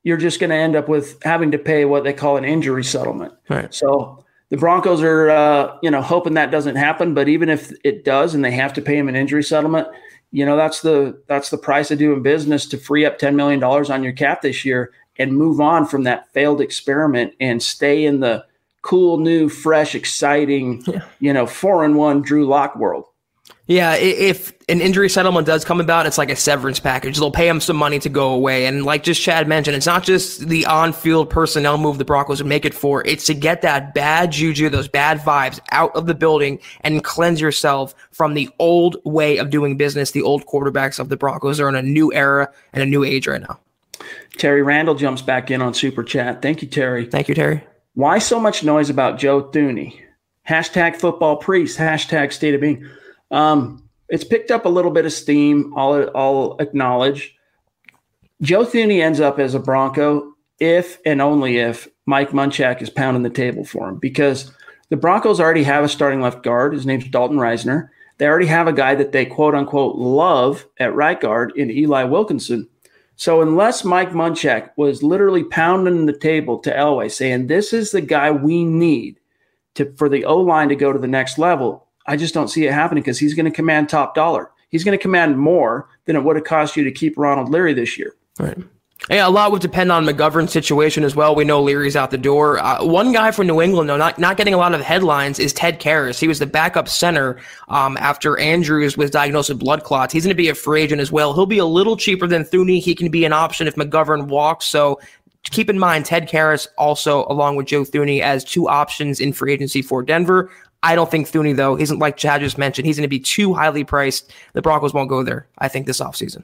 S5: You're just going to end up with having to pay what they call an injury settlement.
S6: Right.
S5: So the Broncos are, uh, you know, hoping that doesn't happen. But even if it does, and they have to pay him an injury settlement, you know, that's the that's the price of doing business to free up ten million dollars on your cap this year and move on from that failed experiment and stay in the cool, new, fresh, exciting, yeah. you know, four and one Drew Lock world.
S6: Yeah, if an injury settlement does come about, it's like a severance package. They'll pay him some money to go away. And like just Chad mentioned, it's not just the on field personnel move the Broncos would make it for, it's to get that bad juju, those bad vibes out of the building and cleanse yourself from the old way of doing business. The old quarterbacks of the Broncos are in a new era and a new age right now.
S5: Terry Randall jumps back in on Super Chat. Thank you, Terry.
S6: Thank you, Terry.
S5: Why so much noise about Joe Thuney? Hashtag football priest, hashtag state of being. Um, it's picked up a little bit of steam. I'll, I'll acknowledge. Joe Thuney ends up as a Bronco if and only if Mike Munchak is pounding the table for him because the Broncos already have a starting left guard. His name's Dalton Risner. They already have a guy that they quote unquote love at right guard in Eli Wilkinson. So unless Mike Munchak was literally pounding the table to Elway saying, this is the guy we need to, for the O line to go to the next level, I just don't see it happening because he's going to command top dollar. He's going to command more than it would have cost you to keep Ronald Leary this year.
S6: Right. Yeah, a lot would depend on McGovern's situation as well. We know Leary's out the door. Uh, one guy from New England, though, not, not getting a lot of headlines, is Ted Karras. He was the backup center um, after Andrews was diagnosed with blood clots. He's going to be a free agent as well. He'll be a little cheaper than Thuney. He can be an option if McGovern walks. So keep in mind, Ted Karras also, along with Joe Thuney, as two options in free agency for Denver. I don't think Thuney, though, isn't like Chad just mentioned. He's going to be too highly priced. The Broncos won't go there, I think, this offseason.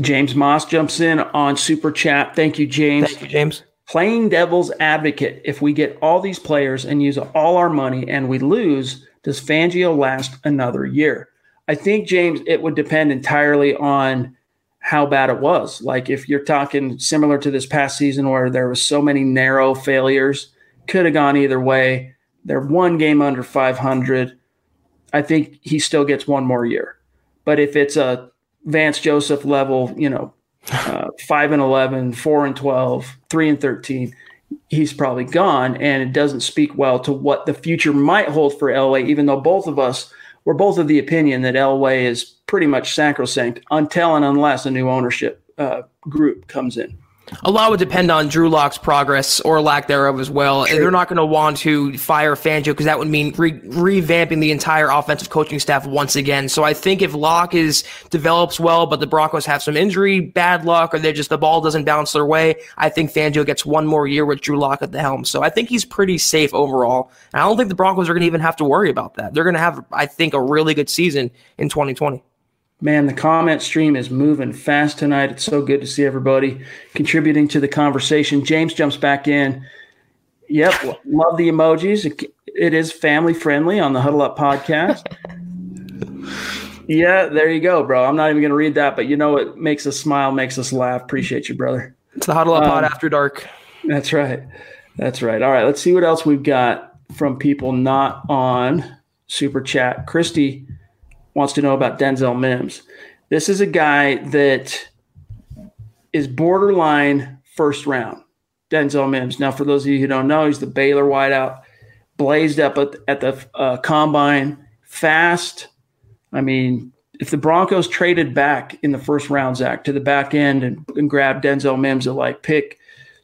S5: James Moss jumps in on Super Chat. Thank you, James.
S6: Thank you, James.
S5: Playing devil's advocate. If we get all these players and use all our money and we lose, does Fangio last another year? I think, James, it would depend entirely on how bad it was. Like if you're talking similar to this past season where there was so many narrow failures, could have gone either way. They're one game under 500. I think he still gets one more year. But if it's a Vance Joseph level, you know, uh, 5 and 11, 4 and 12, 3 and 13, he's probably gone. And it doesn't speak well to what the future might hold for Elway, even though both of us were both of the opinion that Elway is pretty much sacrosanct until and unless a new ownership uh, group comes in.
S6: A lot would depend on Drew Lock's progress or lack thereof as well. True. They're not going to want to fire Fangio because that would mean re- revamping the entire offensive coaching staff once again. So I think if Lock is develops well, but the Broncos have some injury, bad luck, or they just the ball doesn't bounce their way, I think Fangio gets one more year with Drew Lock at the helm. So I think he's pretty safe overall. And I don't think the Broncos are going to even have to worry about that. They're going to have, I think, a really good season in 2020.
S5: Man, the comment stream is moving fast tonight. It's so good to see everybody contributing to the conversation. James jumps back in. Yep, love the emojis. It is family friendly on the Huddle Up podcast. yeah, there you go, bro. I'm not even going to read that, but you know what makes us smile, makes us laugh. Appreciate you, brother.
S6: It's the Huddle Up um, Pod after dark.
S5: That's right. That's right. All right, let's see what else we've got from people not on Super Chat. Christy wants to know about Denzel Mims. This is a guy that is borderline first round. Denzel Mims. Now, for those of you who don't know, he's the Baylor wideout, blazed up at, at the uh, combine, fast. I mean, if the Broncos traded back in the first round, Zack, to the back end and, and grabbed Denzel Mims at like pick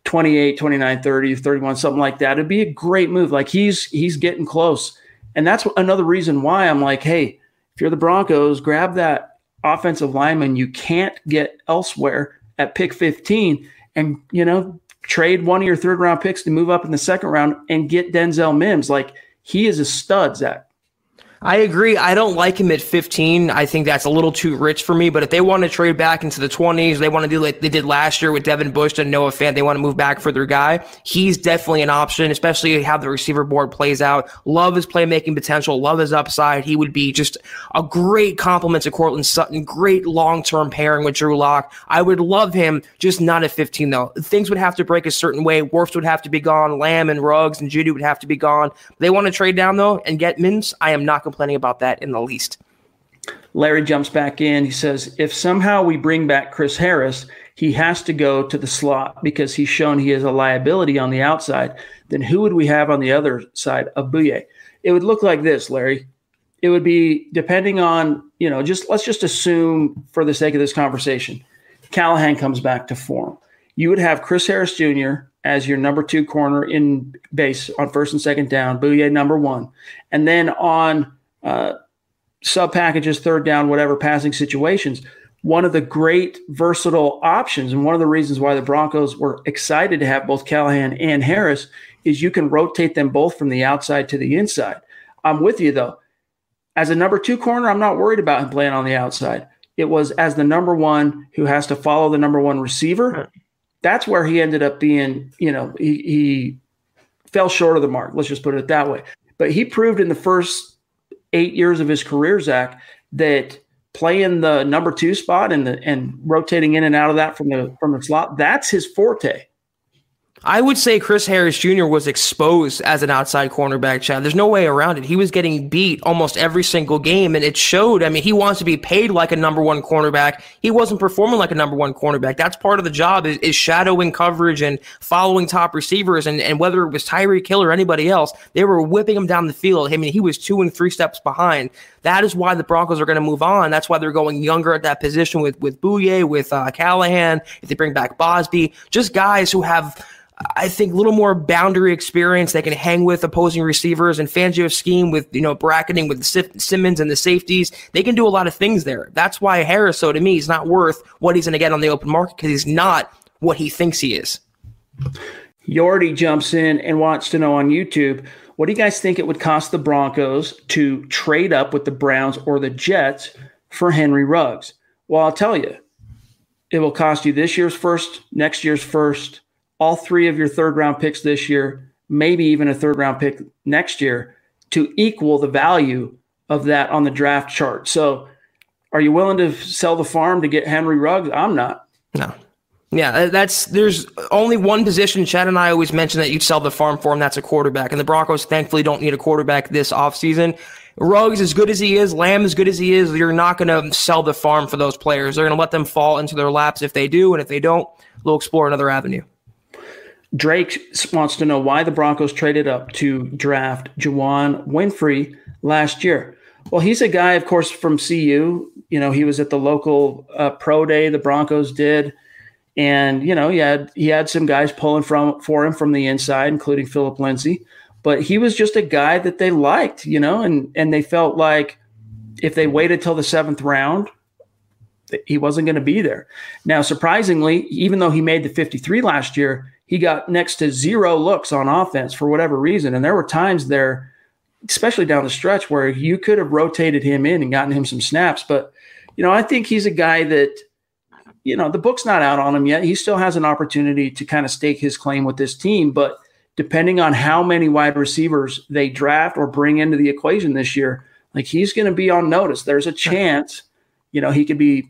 S5: 28, 29, 30, 31, something like that, it'd be a great move. Like he's he's getting close. And that's another reason why I'm like, hey, you're the Broncos, grab that offensive lineman you can't get elsewhere at pick 15 and, you know, trade one of your third round picks to move up in the second round and get Denzel Mims. Like he is a stud, Zack.
S6: I agree. I don't like him at 15. I think that's a little too rich for me. But if they want to trade back into the 20s, they want to do like they did last year with Devin Bush and Noah Fant, they want to move back for their guy. He's definitely an option, especially how the receiver board plays out. Love his playmaking potential. Love his upside. He would be just a great compliment to Courtland Sutton. Great long term pairing with Drew Lock. I would love him, just not at 15 though. Things would have to break a certain way. Wirfs would have to be gone. Lamb and Ruggs and Jeudy would have to be gone. They want to trade down though and get Mims. I am not complaining about that in the least.
S5: Larry jumps back in. He says, if somehow we bring back Chris Harris, he has to go to the slot because he's shown he is a liability on the outside. Then who would we have on the other side of Bouye? It would look like this, Larry. It would be depending on, you know, just let's just assume for the sake of this conversation, Callahan comes back to form. You would have Chris Harris Jr. as your number two corner in base on first and second down, Bouye number one. And then on uh, sub packages, third down, whatever passing situations, one of the great versatile options, and one of the reasons why the Broncos were excited to have both Callahan and Harris is you can rotate them both from the outside to the inside. I'm with you though. As a number two corner, I'm not worried about him playing on the outside. It was as the number one who has to follow the number one receiver. That's where he ended up being, you know, he, he fell short of the mark. Let's just put it that way. But he proved in the first eight years of his career, Zack, that playing the number two spot and the and rotating in and out of that from the from the slot, that's his forte.
S6: I would say Chris Harris Jr. was exposed as an outside cornerback, Chad. There's no way around it. He was getting beat almost every single game, and it showed. I mean, he wants to be paid like a number one cornerback. He wasn't performing like a number one cornerback. That's part of the job is, is shadowing coverage and following top receivers. And, and whether it was Tyreek Hill or anybody else, they were whipping him down the field. I mean, he was two and three steps behind. That is why the Broncos are going to move on. That's why they're going younger at that position with with Bouye, with uh, Callahan. If they bring back Bausby, just guys who have – I think a little more boundary experience. They can hang with opposing receivers and Fangio's scheme with you know bracketing with Simmons and the safeties. They can do a lot of things there. That's why Harris, so to me, is not worth what he's going to get on the open market because he's not what he thinks he is.
S5: Yordi jumps in and wants to know on YouTube, what do you guys think it would cost the Broncos to trade up with the Browns or the Jets for Henry Ruggs? Well, I'll tell you, it will cost you this year's first, next year's first all three of your third round picks this year, maybe even a third round pick next year to equal the value of that on the draft chart. So, are you willing to sell the farm to get Henry Ruggs? I'm not.
S6: No. Yeah, uh, that's there's only one position. Chad and I always mention that you'd sell the farm for him. That's a quarterback. And the Broncos thankfully don't need a quarterback this offseason. Ruggs, as good as he is, Lamb, as good as he is, you're not going to sell the farm for those players. They're going to let them fall into their laps if they do. And if they don't, they'll explore another avenue.
S5: Drake wants to know why the Broncos traded up to draft Juwann Winfree last year. Well, he's a guy, of course, from CU. You know, he was at the local uh, pro day the Broncos did, and you know, he had he had some guys pulling from for him from the inside, including Phillip Lindsay. But he was just a guy that they liked, you know, and and they felt like if they waited till the seventh round, he wasn't going to be there. Now, surprisingly, even though he made the 53 last year, he got next to zero looks on offense for whatever reason. And there were times there, especially down the stretch, where you could have rotated him in and gotten him some snaps. But, you know, I think he's a guy that, you know, the book's not out on him yet. He still has an opportunity to kind of stake his claim with this team. But depending on how many wide receivers they draft or bring into the equation this year, like he's going to be on notice. There's a chance, you know, he could be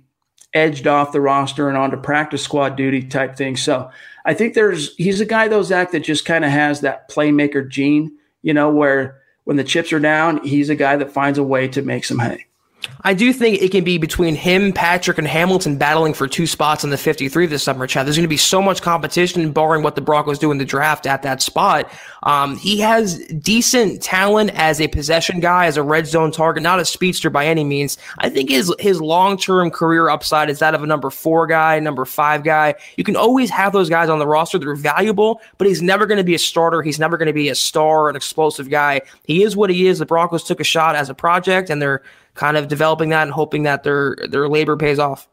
S5: edged off the roster and onto practice squad duty type thing. So I think there's he's a guy though, Zack, that just kind of has that playmaker gene, you know, where when the chips are down, he's a guy that finds a way to make some hay.
S6: I do think it can be between him, Patrick, and Hamilton battling for two spots in the 53 this summer, Chad. There's going to be so much competition, barring what the Broncos do in the draft at that spot. Um, he has decent talent as a possession guy, as a red zone target, not a speedster by any means. I think his his long term career upside is that of a number four guy, number five guy. You can always have those guys on the roster. They're valuable, but he's never going to be a starter. He's never going to be a star, an explosive guy. He is what he is. The Broncos took a shot as a project, and they're kind of developing that and hoping that their their labor pays off.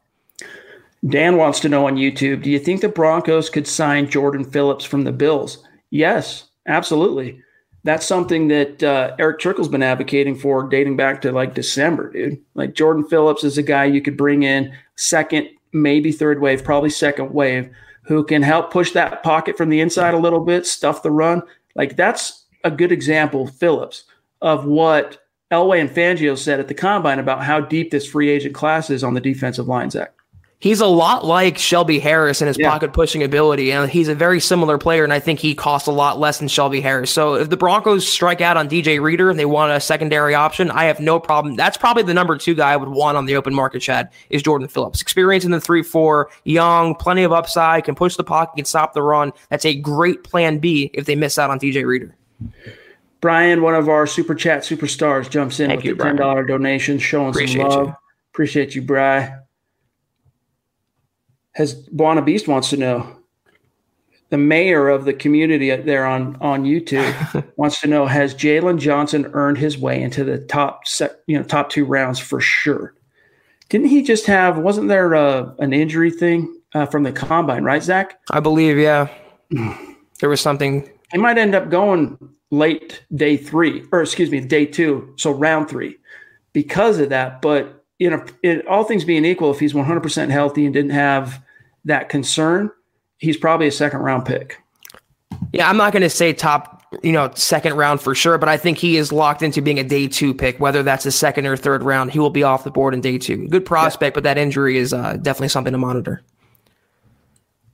S5: Dan wants to know on YouTube, do you think the Broncos could sign Jordan Phillips from the Bills? Yes, absolutely. That's something that uh, Erick Trickel's been advocating for dating back to like December, dude. Like Jordan Phillips is a guy you could bring in second, maybe third wave, probably second wave, who can help push that pocket from the inside a little bit, stuff the run. Like that's a good example, Phillips, of what Elway and Fangio said at the combine about how deep this free agent class is on the defensive line, Zack.
S6: He's a lot like Shelby Harris in his yeah. pocket pushing ability, and he's a very similar player. And I think he costs a lot less than Shelby Harris. So if the Broncos strike out on DJ Reader and they want a secondary option, I have no problem. That's probably the number two guy I would want on the open market. Chad is Jordan Phillips, experience in the three four, young, plenty of upside, can push the pocket, can stop the run. That's a great plan B if they miss out on DJ Reader.
S5: Brian, one of our super chat superstars, jumps in Thank with you, a ten dollar donation, showing Appreciate some love. You. Appreciate you, Bry. Has Buana Beast wants to know. The mayor of the community there on on YouTube wants to know: Has Jaylon Johnson earned his way into the top set, you know, top two rounds for sure? Didn't he just have? Wasn't there a, uh, an injury thing uh, from the combine, right, Zack?
S6: I believe, yeah. there was something.
S5: He might end up going late day three, or excuse me, day two, so round three, because of that. But you know, it, all things being equal, if he's 100% healthy and didn't have that concern, he's probably a second round pick.
S6: Yeah, I'm not going to say top, you know, second round for sure, but I think he is locked into being a day two pick, whether that's a second or third round. He will be off the board in day two. Good prospect, yeah. but that injury is uh, definitely something to monitor.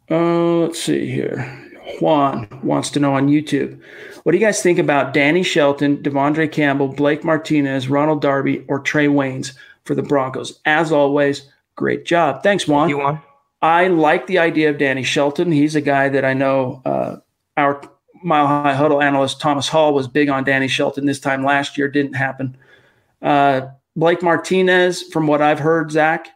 S5: Uh, let's see here. Juan wants to know on YouTube. What do you guys think about Danny Shelton, De'Vondre Campbell, Blake Martinez, Ronald Darby, or Trae Waynes for the Broncos? As always, great job. Thanks, Juan.
S6: You, Juan.
S5: I like the idea of Danny Shelton. He's a guy that I know uh, our Mile High Huddle analyst Thomas Hall was big on Danny Shelton this time last year. Didn't happen. Uh, Blake Martinez, from what I've heard, Zack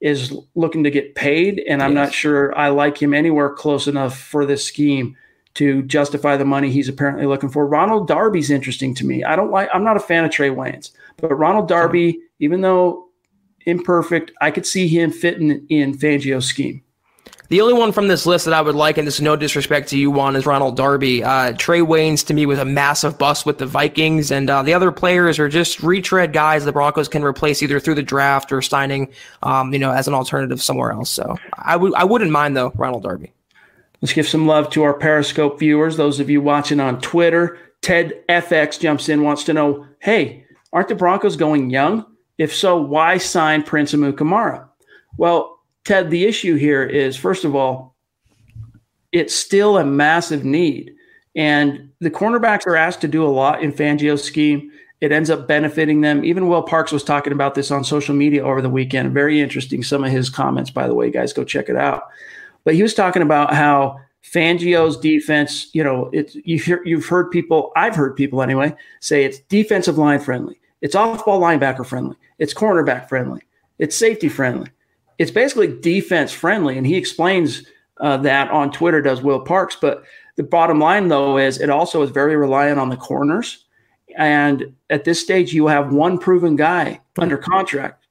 S5: is looking to get paid, and I'm yes. not sure I like him anywhere close enough for this scheme to justify the money he's apparently looking for. Ronald Darby's interesting to me. I don't like. I'm not a fan of Trae Waynes, but Ronald Darby, even though imperfect. I could see him fitting in Fangio's scheme.
S6: The only one from this list that I would like, and this is no disrespect to you, Juan, is Ronald Darby. Uh, Trae Waynes to me was a massive bust with the Vikings, and uh, the other players are just retread guys the Broncos can replace either through the draft or signing, um, you know, as an alternative somewhere else. So I would I wouldn't mind though Ronald Darby.
S5: Let's give some love to our Periscope viewers. Those of you watching on Twitter, Ted FX jumps in, wants to know, hey, aren't the Broncos going young? If so, why sign Prince Amukamara? Well, Ted, the issue here is first of all, it's still a massive need. And the cornerbacks are asked to do a lot in Fangio's scheme. It ends up benefiting them. Even Will Parks was talking about this on social media over the weekend. Very interesting. Some of his comments, by the way, guys, go check it out. But he was talking about how Fangio's defense, you know, it's you hear, you've heard people, I've heard people anyway, say it's defensive line friendly, it's off ball linebacker friendly, it's cornerback friendly. It's safety friendly. It's basically defense friendly. And he explains uh, that on Twitter, does Will Parks. But the bottom line, though, is it also is very reliant on the corners. And at this stage, you have one proven guy under contract.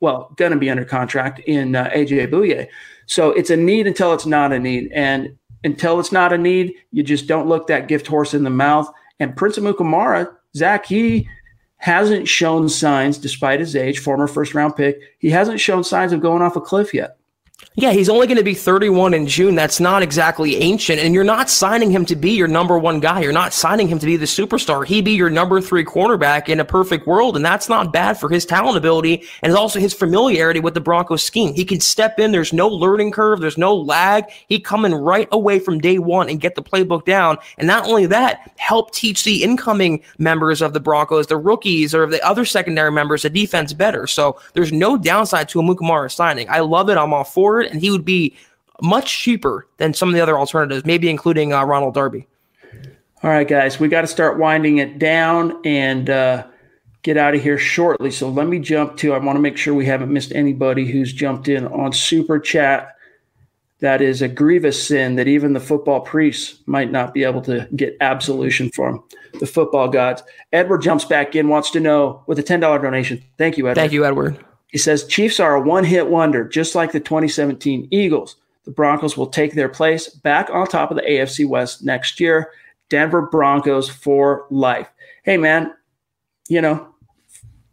S5: Well, going to be under contract in uh, AJ Bouye. So it's a need until it's not a need. And until it's not a need, you just don't look that gift horse in the mouth. And Prince Amukamara, Zach, he hasn't shown signs, despite his age, former first round pick, he hasn't shown signs of going off a cliff yet.
S6: Yeah, he's only going to be 31 in June. That's not exactly ancient. And you're not signing him to be your number one guy. You're not signing him to be the superstar. He'd be your number three cornerback in a perfect world. And that's not bad for his talent ability and also his familiarity with the Broncos scheme. He can step in. There's no learning curve. There's no lag. He coming right away from day one and get the playbook down. And not only that, help teach the incoming members of the Broncos, the rookies or the other secondary members, the defense better. So there's no downside to Amukamara signing. I love it. I'm all for it and he would be much cheaper than some of the other alternatives, maybe including uh, Ronald Darby.
S5: All right, guys, we got to start winding it down and uh, get out of here shortly. So let me jump to. I want to make sure we haven't missed anybody who's jumped in on super chat. That is a grievous sin that even the football priests might not be able to get absolution from the football gods. Edward jumps back in, wants to know with a $10 donation. Thank you, Edward.
S6: Thank you, Edward.
S5: He says Chiefs are a one hit wonder, just like the 2017 Eagles. The Broncos will take their place back on top of the AFC West next year. Denver Broncos for life. Hey, man, you know,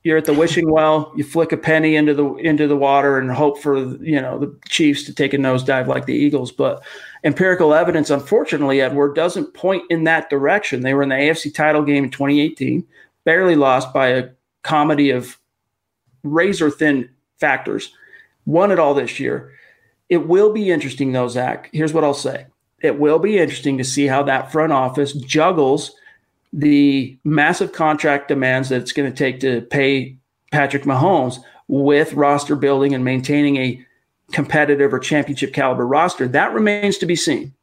S5: you're at the wishing well, you flick a penny into the into the water and hope for you know the Chiefs to take a nosedive like the Eagles. But empirical evidence, unfortunately, Edward doesn't point in that direction. They were in the AFC title game in 2018, barely lost by a comedy of razor thin factors. won it all this year. It will be interesting, though, Zack. Here's what I'll say it will be interesting to see how that front office juggles the massive contract demands that it's going to take to pay Patrick Mahomes with roster building and maintaining a competitive or championship caliber roster. That remains to be seen.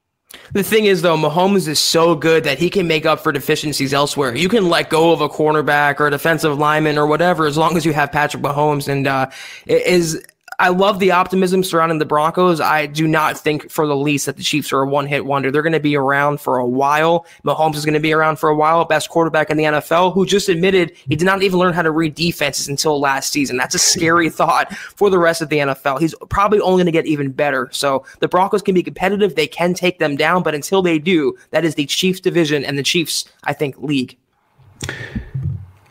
S6: The thing is, though, Mahomes is so good that he can make up for deficiencies elsewhere. You can let go of a cornerback or a defensive lineman or whatever as long as you have Patrick Mahomes. And uh, is I love the optimism surrounding the Broncos. I do not think for the least that the Chiefs are a one hit wonder. They're going to be around for a while. Mahomes is going to be around for a while. Best quarterback in the NFL, who just admitted he did not even learn how to read defenses until last season. That's a scary thought for the rest of the NFL. He's probably only going to get even better. So the Broncos can be competitive. They can take them down. But until they do, that is the Chiefs division and the Chiefs, I think, league.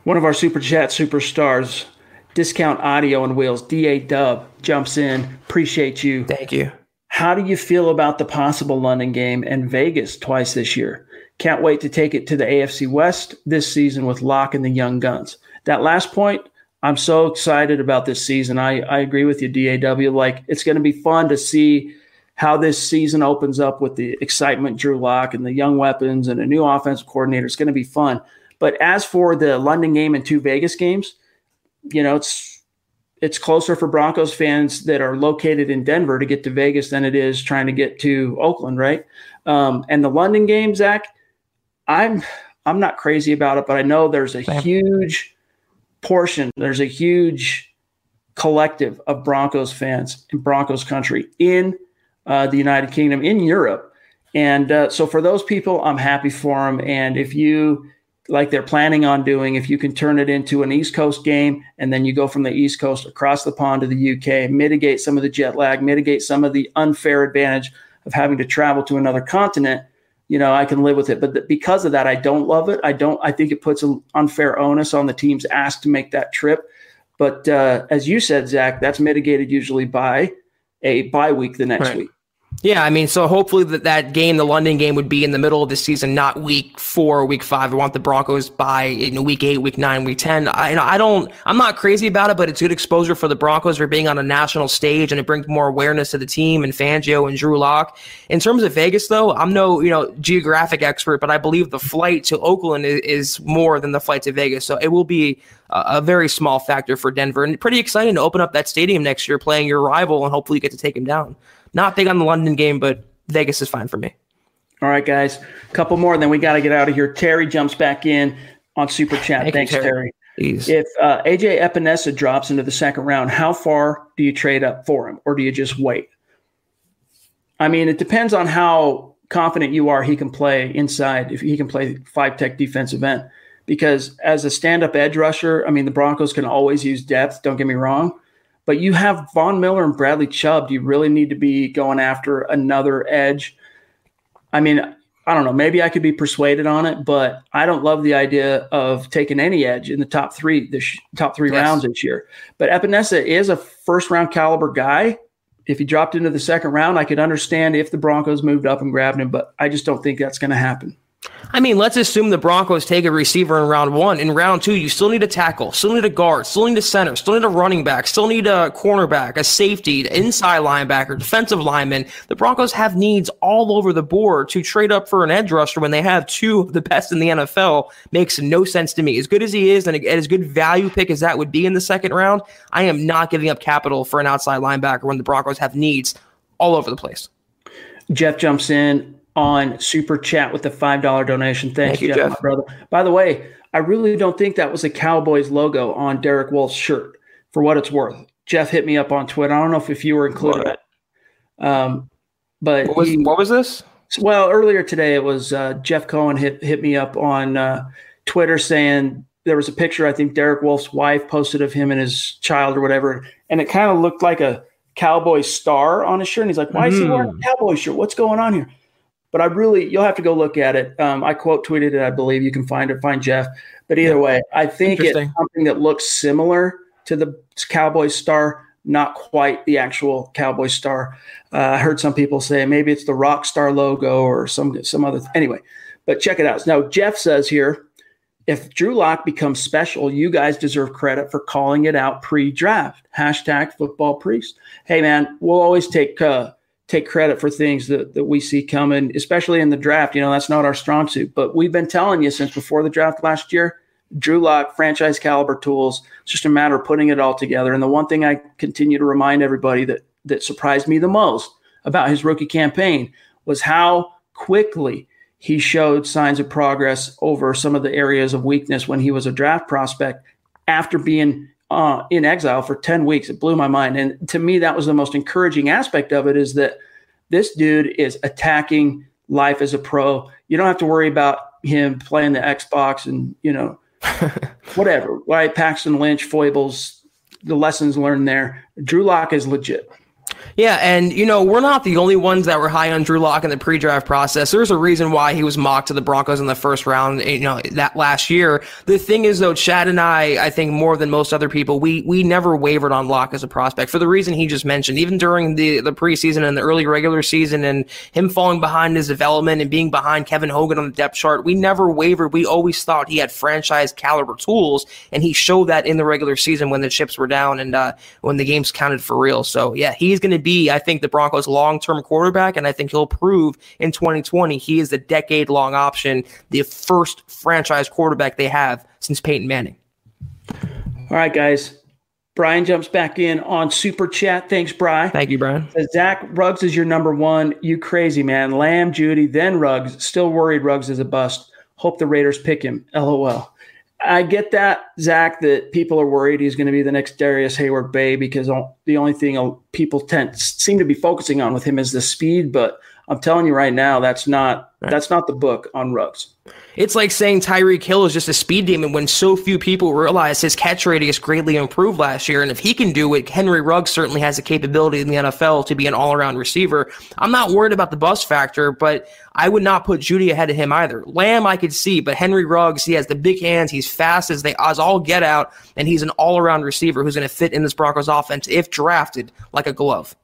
S5: One of our super chat superstars Discount Audio and Wheels, DA Dub jumps in. Appreciate you.
S6: Thank you.
S5: How do you feel about the possible London game and Vegas twice this year? Can't wait to take it to the AFC West this season with Lock and the Young Guns. That last point, I'm so excited about this season. I, I agree with you, DAW. Like, it's going to be fun to see how this season opens up with the excitement, Drew Lock and the young weapons and a new offensive coordinator. It's going to be fun. But as for the London game and two Vegas games, you know, it's it's closer for Broncos fans that are located in Denver to get to Vegas than it is trying to get to Oakland, right? Um, and the London game, Zack, I'm I'm not crazy about it, but I know there's a huge portion, there's a huge collective of Broncos fans in Broncos country in uh, the United Kingdom, in Europe. And uh, so for those people, I'm happy for them. And if you like they're planning on doing, if you can turn it into an East Coast game and then you go from the East Coast across the pond to the UK, mitigate some of the jet lag, mitigate some of the unfair advantage of having to travel to another continent, you know, I can live with it. But th- because of that, I don't love it. I don't. I think it puts an unfair onus on the teams asked to make that trip. But uh, as you said, Zack, that's mitigated usually by a bye week the next right. week.
S6: Yeah, I mean, so hopefully that, that game, the London game, would be in the middle of the season, not week four week five. I want the Broncos by know, week eight, week nine, week ten. I, know, I don't, I'm not crazy about it, but it's good exposure for the Broncos for being on a national stage, and it brings more awareness to the team and Fangio and Drew Lock. In terms of Vegas, though, I'm no you know geographic expert, but I believe the flight to Oakland is, is more than the flight to Vegas, so it will be a, a very small factor for Denver, and pretty exciting to open up that stadium next year, playing your rival, and hopefully you get to take him down. Not big on the London game, but Vegas is fine for me.
S5: All right, guys. A couple more, then we got to get out of here. Terry jumps back in on Super Chat. Thank Thanks, you, Terry. Terry. If uh, AJ Epenesa drops into the second round, how far do you trade up for him, or do you just wait? I mean, it depends on how confident you are he can play inside. If he can play five tech defensive end, because as a stand up edge rusher, I mean, the Broncos can always use depth. Don't get me wrong, but you have Von Miller and Bradley Chubb. Do you really need to be going after another edge? I mean, I don't know. Maybe I could be persuaded on it, but I don't love the idea of taking any edge in the top three, the sh- top three yes. rounds this year. But Epenesa is a first round caliber guy. If he dropped into the second round, I could understand if the Broncos moved up and grabbed him, but I just don't think that's going to happen.
S6: I mean, let's assume the Broncos take a receiver in round one. In round two, you still need a tackle, still need a guard, still need a center, still need a running back, still need a cornerback, a safety, inside linebacker, defensive lineman. The Broncos have needs all over the board to trade up for an edge rusher when they have two of the best in the NFL makes no sense to me. As good as he is and as good value pick as that would be in the second round, I am not giving up capital for an outside linebacker when the Broncos have needs all over the place.
S5: Jeff jumps in on Super Chat with the $5 donation. Thank, Thank you, Jeff, Jeff. brother. By the way, I really don't think that was a Cowboys logo on Derek Wolfe's shirt, for what it's worth. Jeff hit me up on Twitter. I don't know if, if you were included. Um, but
S6: what was, he, what was, this?
S5: Well, earlier today, it was uh, Jeff Cohen hit, hit me up on uh, Twitter saying there was a picture, I think Derek Wolfe's wife posted of him and his child or whatever. And it kind of looked like a Cowboy star on his shirt. And he's like, why is he wearing a hmm. Cowboy shirt? What's going on here? But I really, you'll have to go look at it. Um, I quote tweeted it, I believe. You can find it, find Jeff. But either way, I think it's something that looks similar to the Cowboy star, not quite the actual Cowboy star. Uh, I heard some people say maybe it's the rock star logo or some some other. Th- anyway, but check it out. Now Jeff says here, if Drew Lock becomes special, you guys deserve credit for calling it out pre-draft. Hashtag football priest. Hey man, we'll always take uh, take credit for things that, that we see coming, especially in the draft. You know, that's not our strong suit. But we've been telling you since before the draft last year, Drew Lock, franchise caliber tools. It's just a matter of putting it all together. And the one thing I continue to remind everybody that that surprised me the most about his rookie campaign was how quickly he showed signs of progress over some of the areas of weakness when he was a draft prospect after being uh, in exile for 10 weeks. It blew my mind. And to me, that was the most encouraging aspect of it is that this dude is attacking life as a pro. You don't have to worry about him playing the Xbox and, you know, whatever, right? Paxton Lynch, foibles, the lessons learned there. Drew Lock is legit.
S6: Yeah, and you know, we're not the only ones that were high on Drew Lock in the pre-draft process. There's a reason why he was mocked to the Broncos in the first round, you know, that last year. The thing is though, Chad and I, I think more than most other people, we we never wavered on Lock as a prospect for the reason he just mentioned. Even during the the preseason and the early regular season and him falling behind his development and being behind Kevin Hogan on the depth chart, we never wavered. We always thought he had franchise caliber tools, and he showed that in the regular season when the chips were down and uh, when the games counted for real. So yeah, he's going to be, I think, the Broncos' long term quarterback. And I think he'll prove in 2020 he is the decade long option, the first franchise quarterback they have since Peyton Manning.
S5: All right, guys. Brian jumps back in on Super Chat. Thanks, Brian.
S6: Thank you, Brian.
S5: Says, Zack Ruggs is your number one. You crazy, man. Lamb, Jeudy, then Ruggs. Still worried Ruggs is a bust. Hope the Raiders pick him. LOL. I get that, Zack, that people are worried he's going to be the next Darrius Heyward-Bey because the only thing people tend seem to be focusing on with him is the speed. But I'm telling you right now, that's not right. that's not the book on Ruggs.
S6: It's like saying Tyreek Hill is just a speed demon when so few people realize his catch radius greatly improved last year. And if he can do it, Henry Ruggs certainly has the capability in the NFL to be an all around receiver. I'm not worried about the bust factor, but I would not put Jeudy ahead of him either. Lamb, I could see, but Henry Ruggs, he has the big hands. He's fast as they as all get out, and he's an all around receiver who's going to fit in this Broncos offense if drafted like a glove.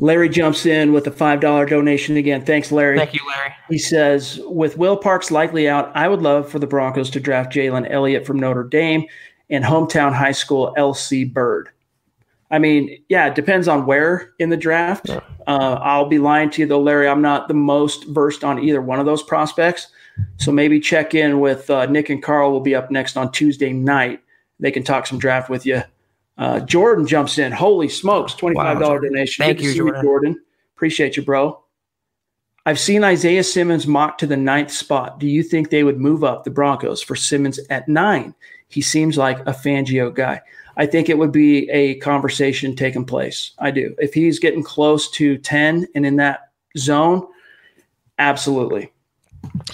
S5: Larry jumps in with a $5 donation again. Thanks, Larry.
S6: Thank you, Larry.
S5: He says, with Will Parks likely out, I would love for the Broncos to draft Jalen Elliott from Notre Dame and hometown high school LC Bird. I mean, yeah, it depends on where in the draft. Yeah. Uh, I'll be lying to you, though, Larry. I'm not the most versed on either one of those prospects. So maybe check in with uh, Nick and Carl. will be up next on Tuesday night. They can talk some draft with you uh, Jordan jumps in. Holy smokes, $25 wow, donation.
S6: Thank Good you, Jordan.
S5: You, Jordan. Appreciate you, bro. I've seen Isaiah Simmons mocked to the ninth spot. Do you think they would move up the Broncos for Simmons at nine? He seems like a Fangio guy. I think it would be a conversation taking place. I do. If he's getting close to 10 and in that zone, absolutely.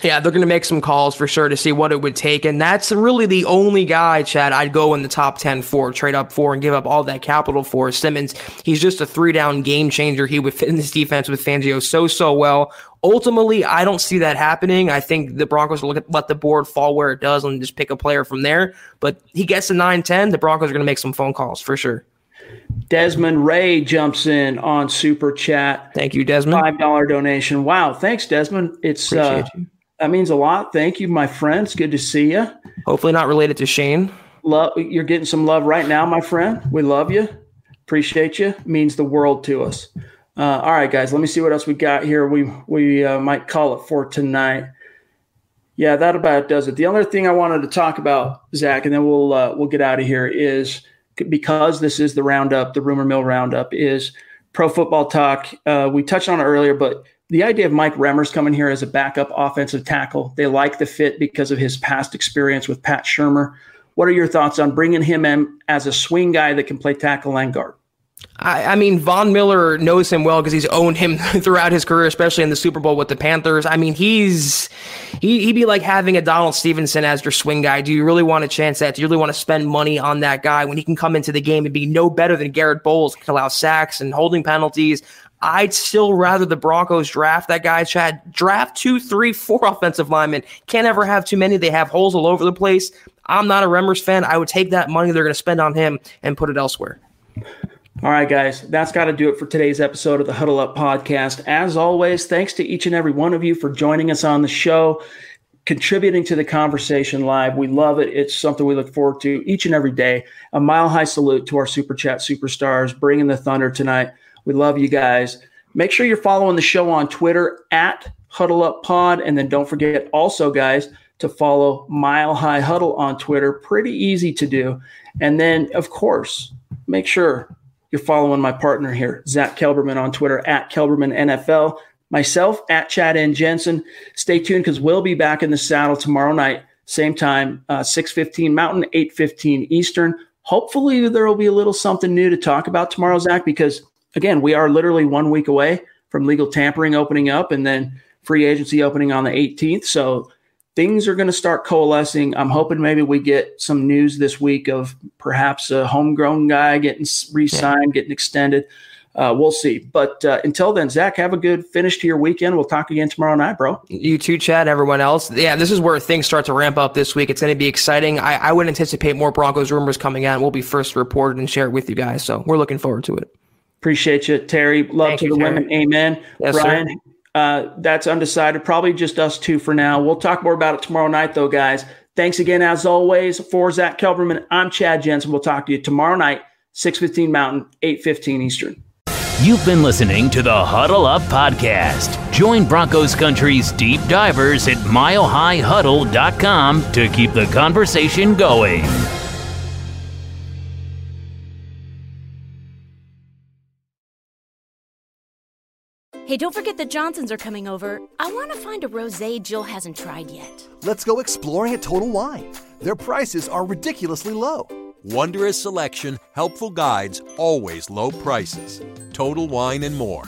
S6: Yeah, they're going to make some calls for sure to see what it would take. And that's really the only guy, Chad, I'd go in the top 10 for, trade up for, and give up all that capital for. Simmons, he's just a three down game changer. He would fit in this defense with Fangio so, so well. Ultimately, I don't see that happening. I think the Broncos will let the board fall where it does and just pick a player from there. But he gets to 9 10, the Broncos are going to make some phone calls for sure.
S5: Desmond Ray jumps in on Super Chat.
S6: Thank you, Desmond.
S5: Five dollar donation. Wow, thanks, Desmond. It's uh, that means a lot. Thank you, my friends. Good to see you.
S6: Hopefully, not related to Shane.
S5: Love you're getting some love right now, my friend. We love you. Appreciate you. Means the world to us. Uh, all right, guys. Let me see what else we got here. We we uh, might call it for tonight. Yeah, that about does it. The other thing I wanted to talk about, Zack, and then we'll uh, we'll get out of here is because this is the roundup, the rumor mill roundup is pro football talk. Uh, we touched on it earlier, but the idea of Mike Remmers coming here as a backup offensive tackle, they like the fit because of his past experience with Pat Shurmur. What are your thoughts on bringing him in as a swing guy that can play tackle and guard?
S6: I, I mean, Von Miller knows him well because he's owned him throughout his career, especially in the Super Bowl with the Panthers. I mean, he's he, he'd be like having a Donald Stephenson as your swing guy. Do you really want to chance that? Do you really want to spend money on that guy when he can come into the game and be no better than Garett Bolles, can allow sacks and holding penalties? I'd still rather the Broncos draft that guy, Chad. Draft two, three, four offensive linemen. Can't ever have too many. They have holes all over the place. I'm not a Remmers fan. I would take that money they're going to spend on him and put it elsewhere.
S5: All right, guys, that's got to do it for today's episode of the Huddle Up podcast. As always, thanks to each and every one of you for joining us on the show. contributing to the conversation live. We love it. It's something we look forward to each and every day. A mile high salute to our super chat superstars bringing the thunder tonight. We love you guys. Make sure you're following the show on Twitter at Huddle Up Pod. And then don't forget also, guys, to follow Mile High Huddle on Twitter. Pretty easy to do. And then, of course, make sure you're following my partner here, Zack Kelberman on Twitter at Kelberman NFL. Myself at Chad N. Jensen. Stay tuned because we'll be back in the saddle tomorrow night, same time, uh, 6.15 Mountain, 8.15 Eastern. Hopefully there will be a little something new to talk about tomorrow, Zack, because again, we are literally one week away from legal tampering opening up and then free agency opening on the 18th. So things are going to start coalescing. I'm hoping maybe we get some news this week of perhaps a homegrown guy getting re-signed, getting extended. Uh, we'll see. But uh, until then, Zack, have a good finish to your weekend. We'll talk again tomorrow night, bro.
S6: You too, Chad. Everyone else. Yeah, this is where things start to ramp up this week. It's going to be exciting. I, I would anticipate more Broncos rumors coming out. We'll be first reported and share it with you guys. So we're looking forward to it.
S5: Appreciate you, Terry. Love
S6: Thank
S5: to
S6: you,
S5: the
S6: Terry.
S5: women. Amen.
S6: Yes,
S5: Brian,
S6: sir.
S5: Uh, that's undecided. Probably just us two for now. We'll talk more about it tomorrow night, though, guys. Thanks again, as always. For Zack Kelberman, I'm Chad Jensen. We'll talk to you tomorrow night, 6.15 Mountain, 8.15 Eastern.
S4: You've been listening to the Huddle Up Podcast. Join Broncos Country's deep divers at milehighhuddle.com to keep the conversation going.
S1: Hey, don't forget the Johnsons are coming over. I want to find a rosé Jill hasn't tried yet.
S2: Let's go exploring at Total Wine. Their prices are ridiculously low.
S3: Wondrous selection, helpful guides, always low prices. Total Wine and more.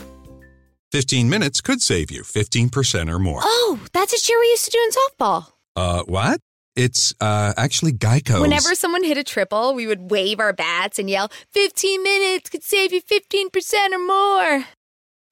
S9: 15 minutes could save you 15% or more.
S10: Oh, that's a cheer we used to do in softball.
S9: Uh, what? It's uh, actually Geico.
S10: Whenever someone hit a triple, we would wave our bats and yell, 15 minutes could save you 15% or more.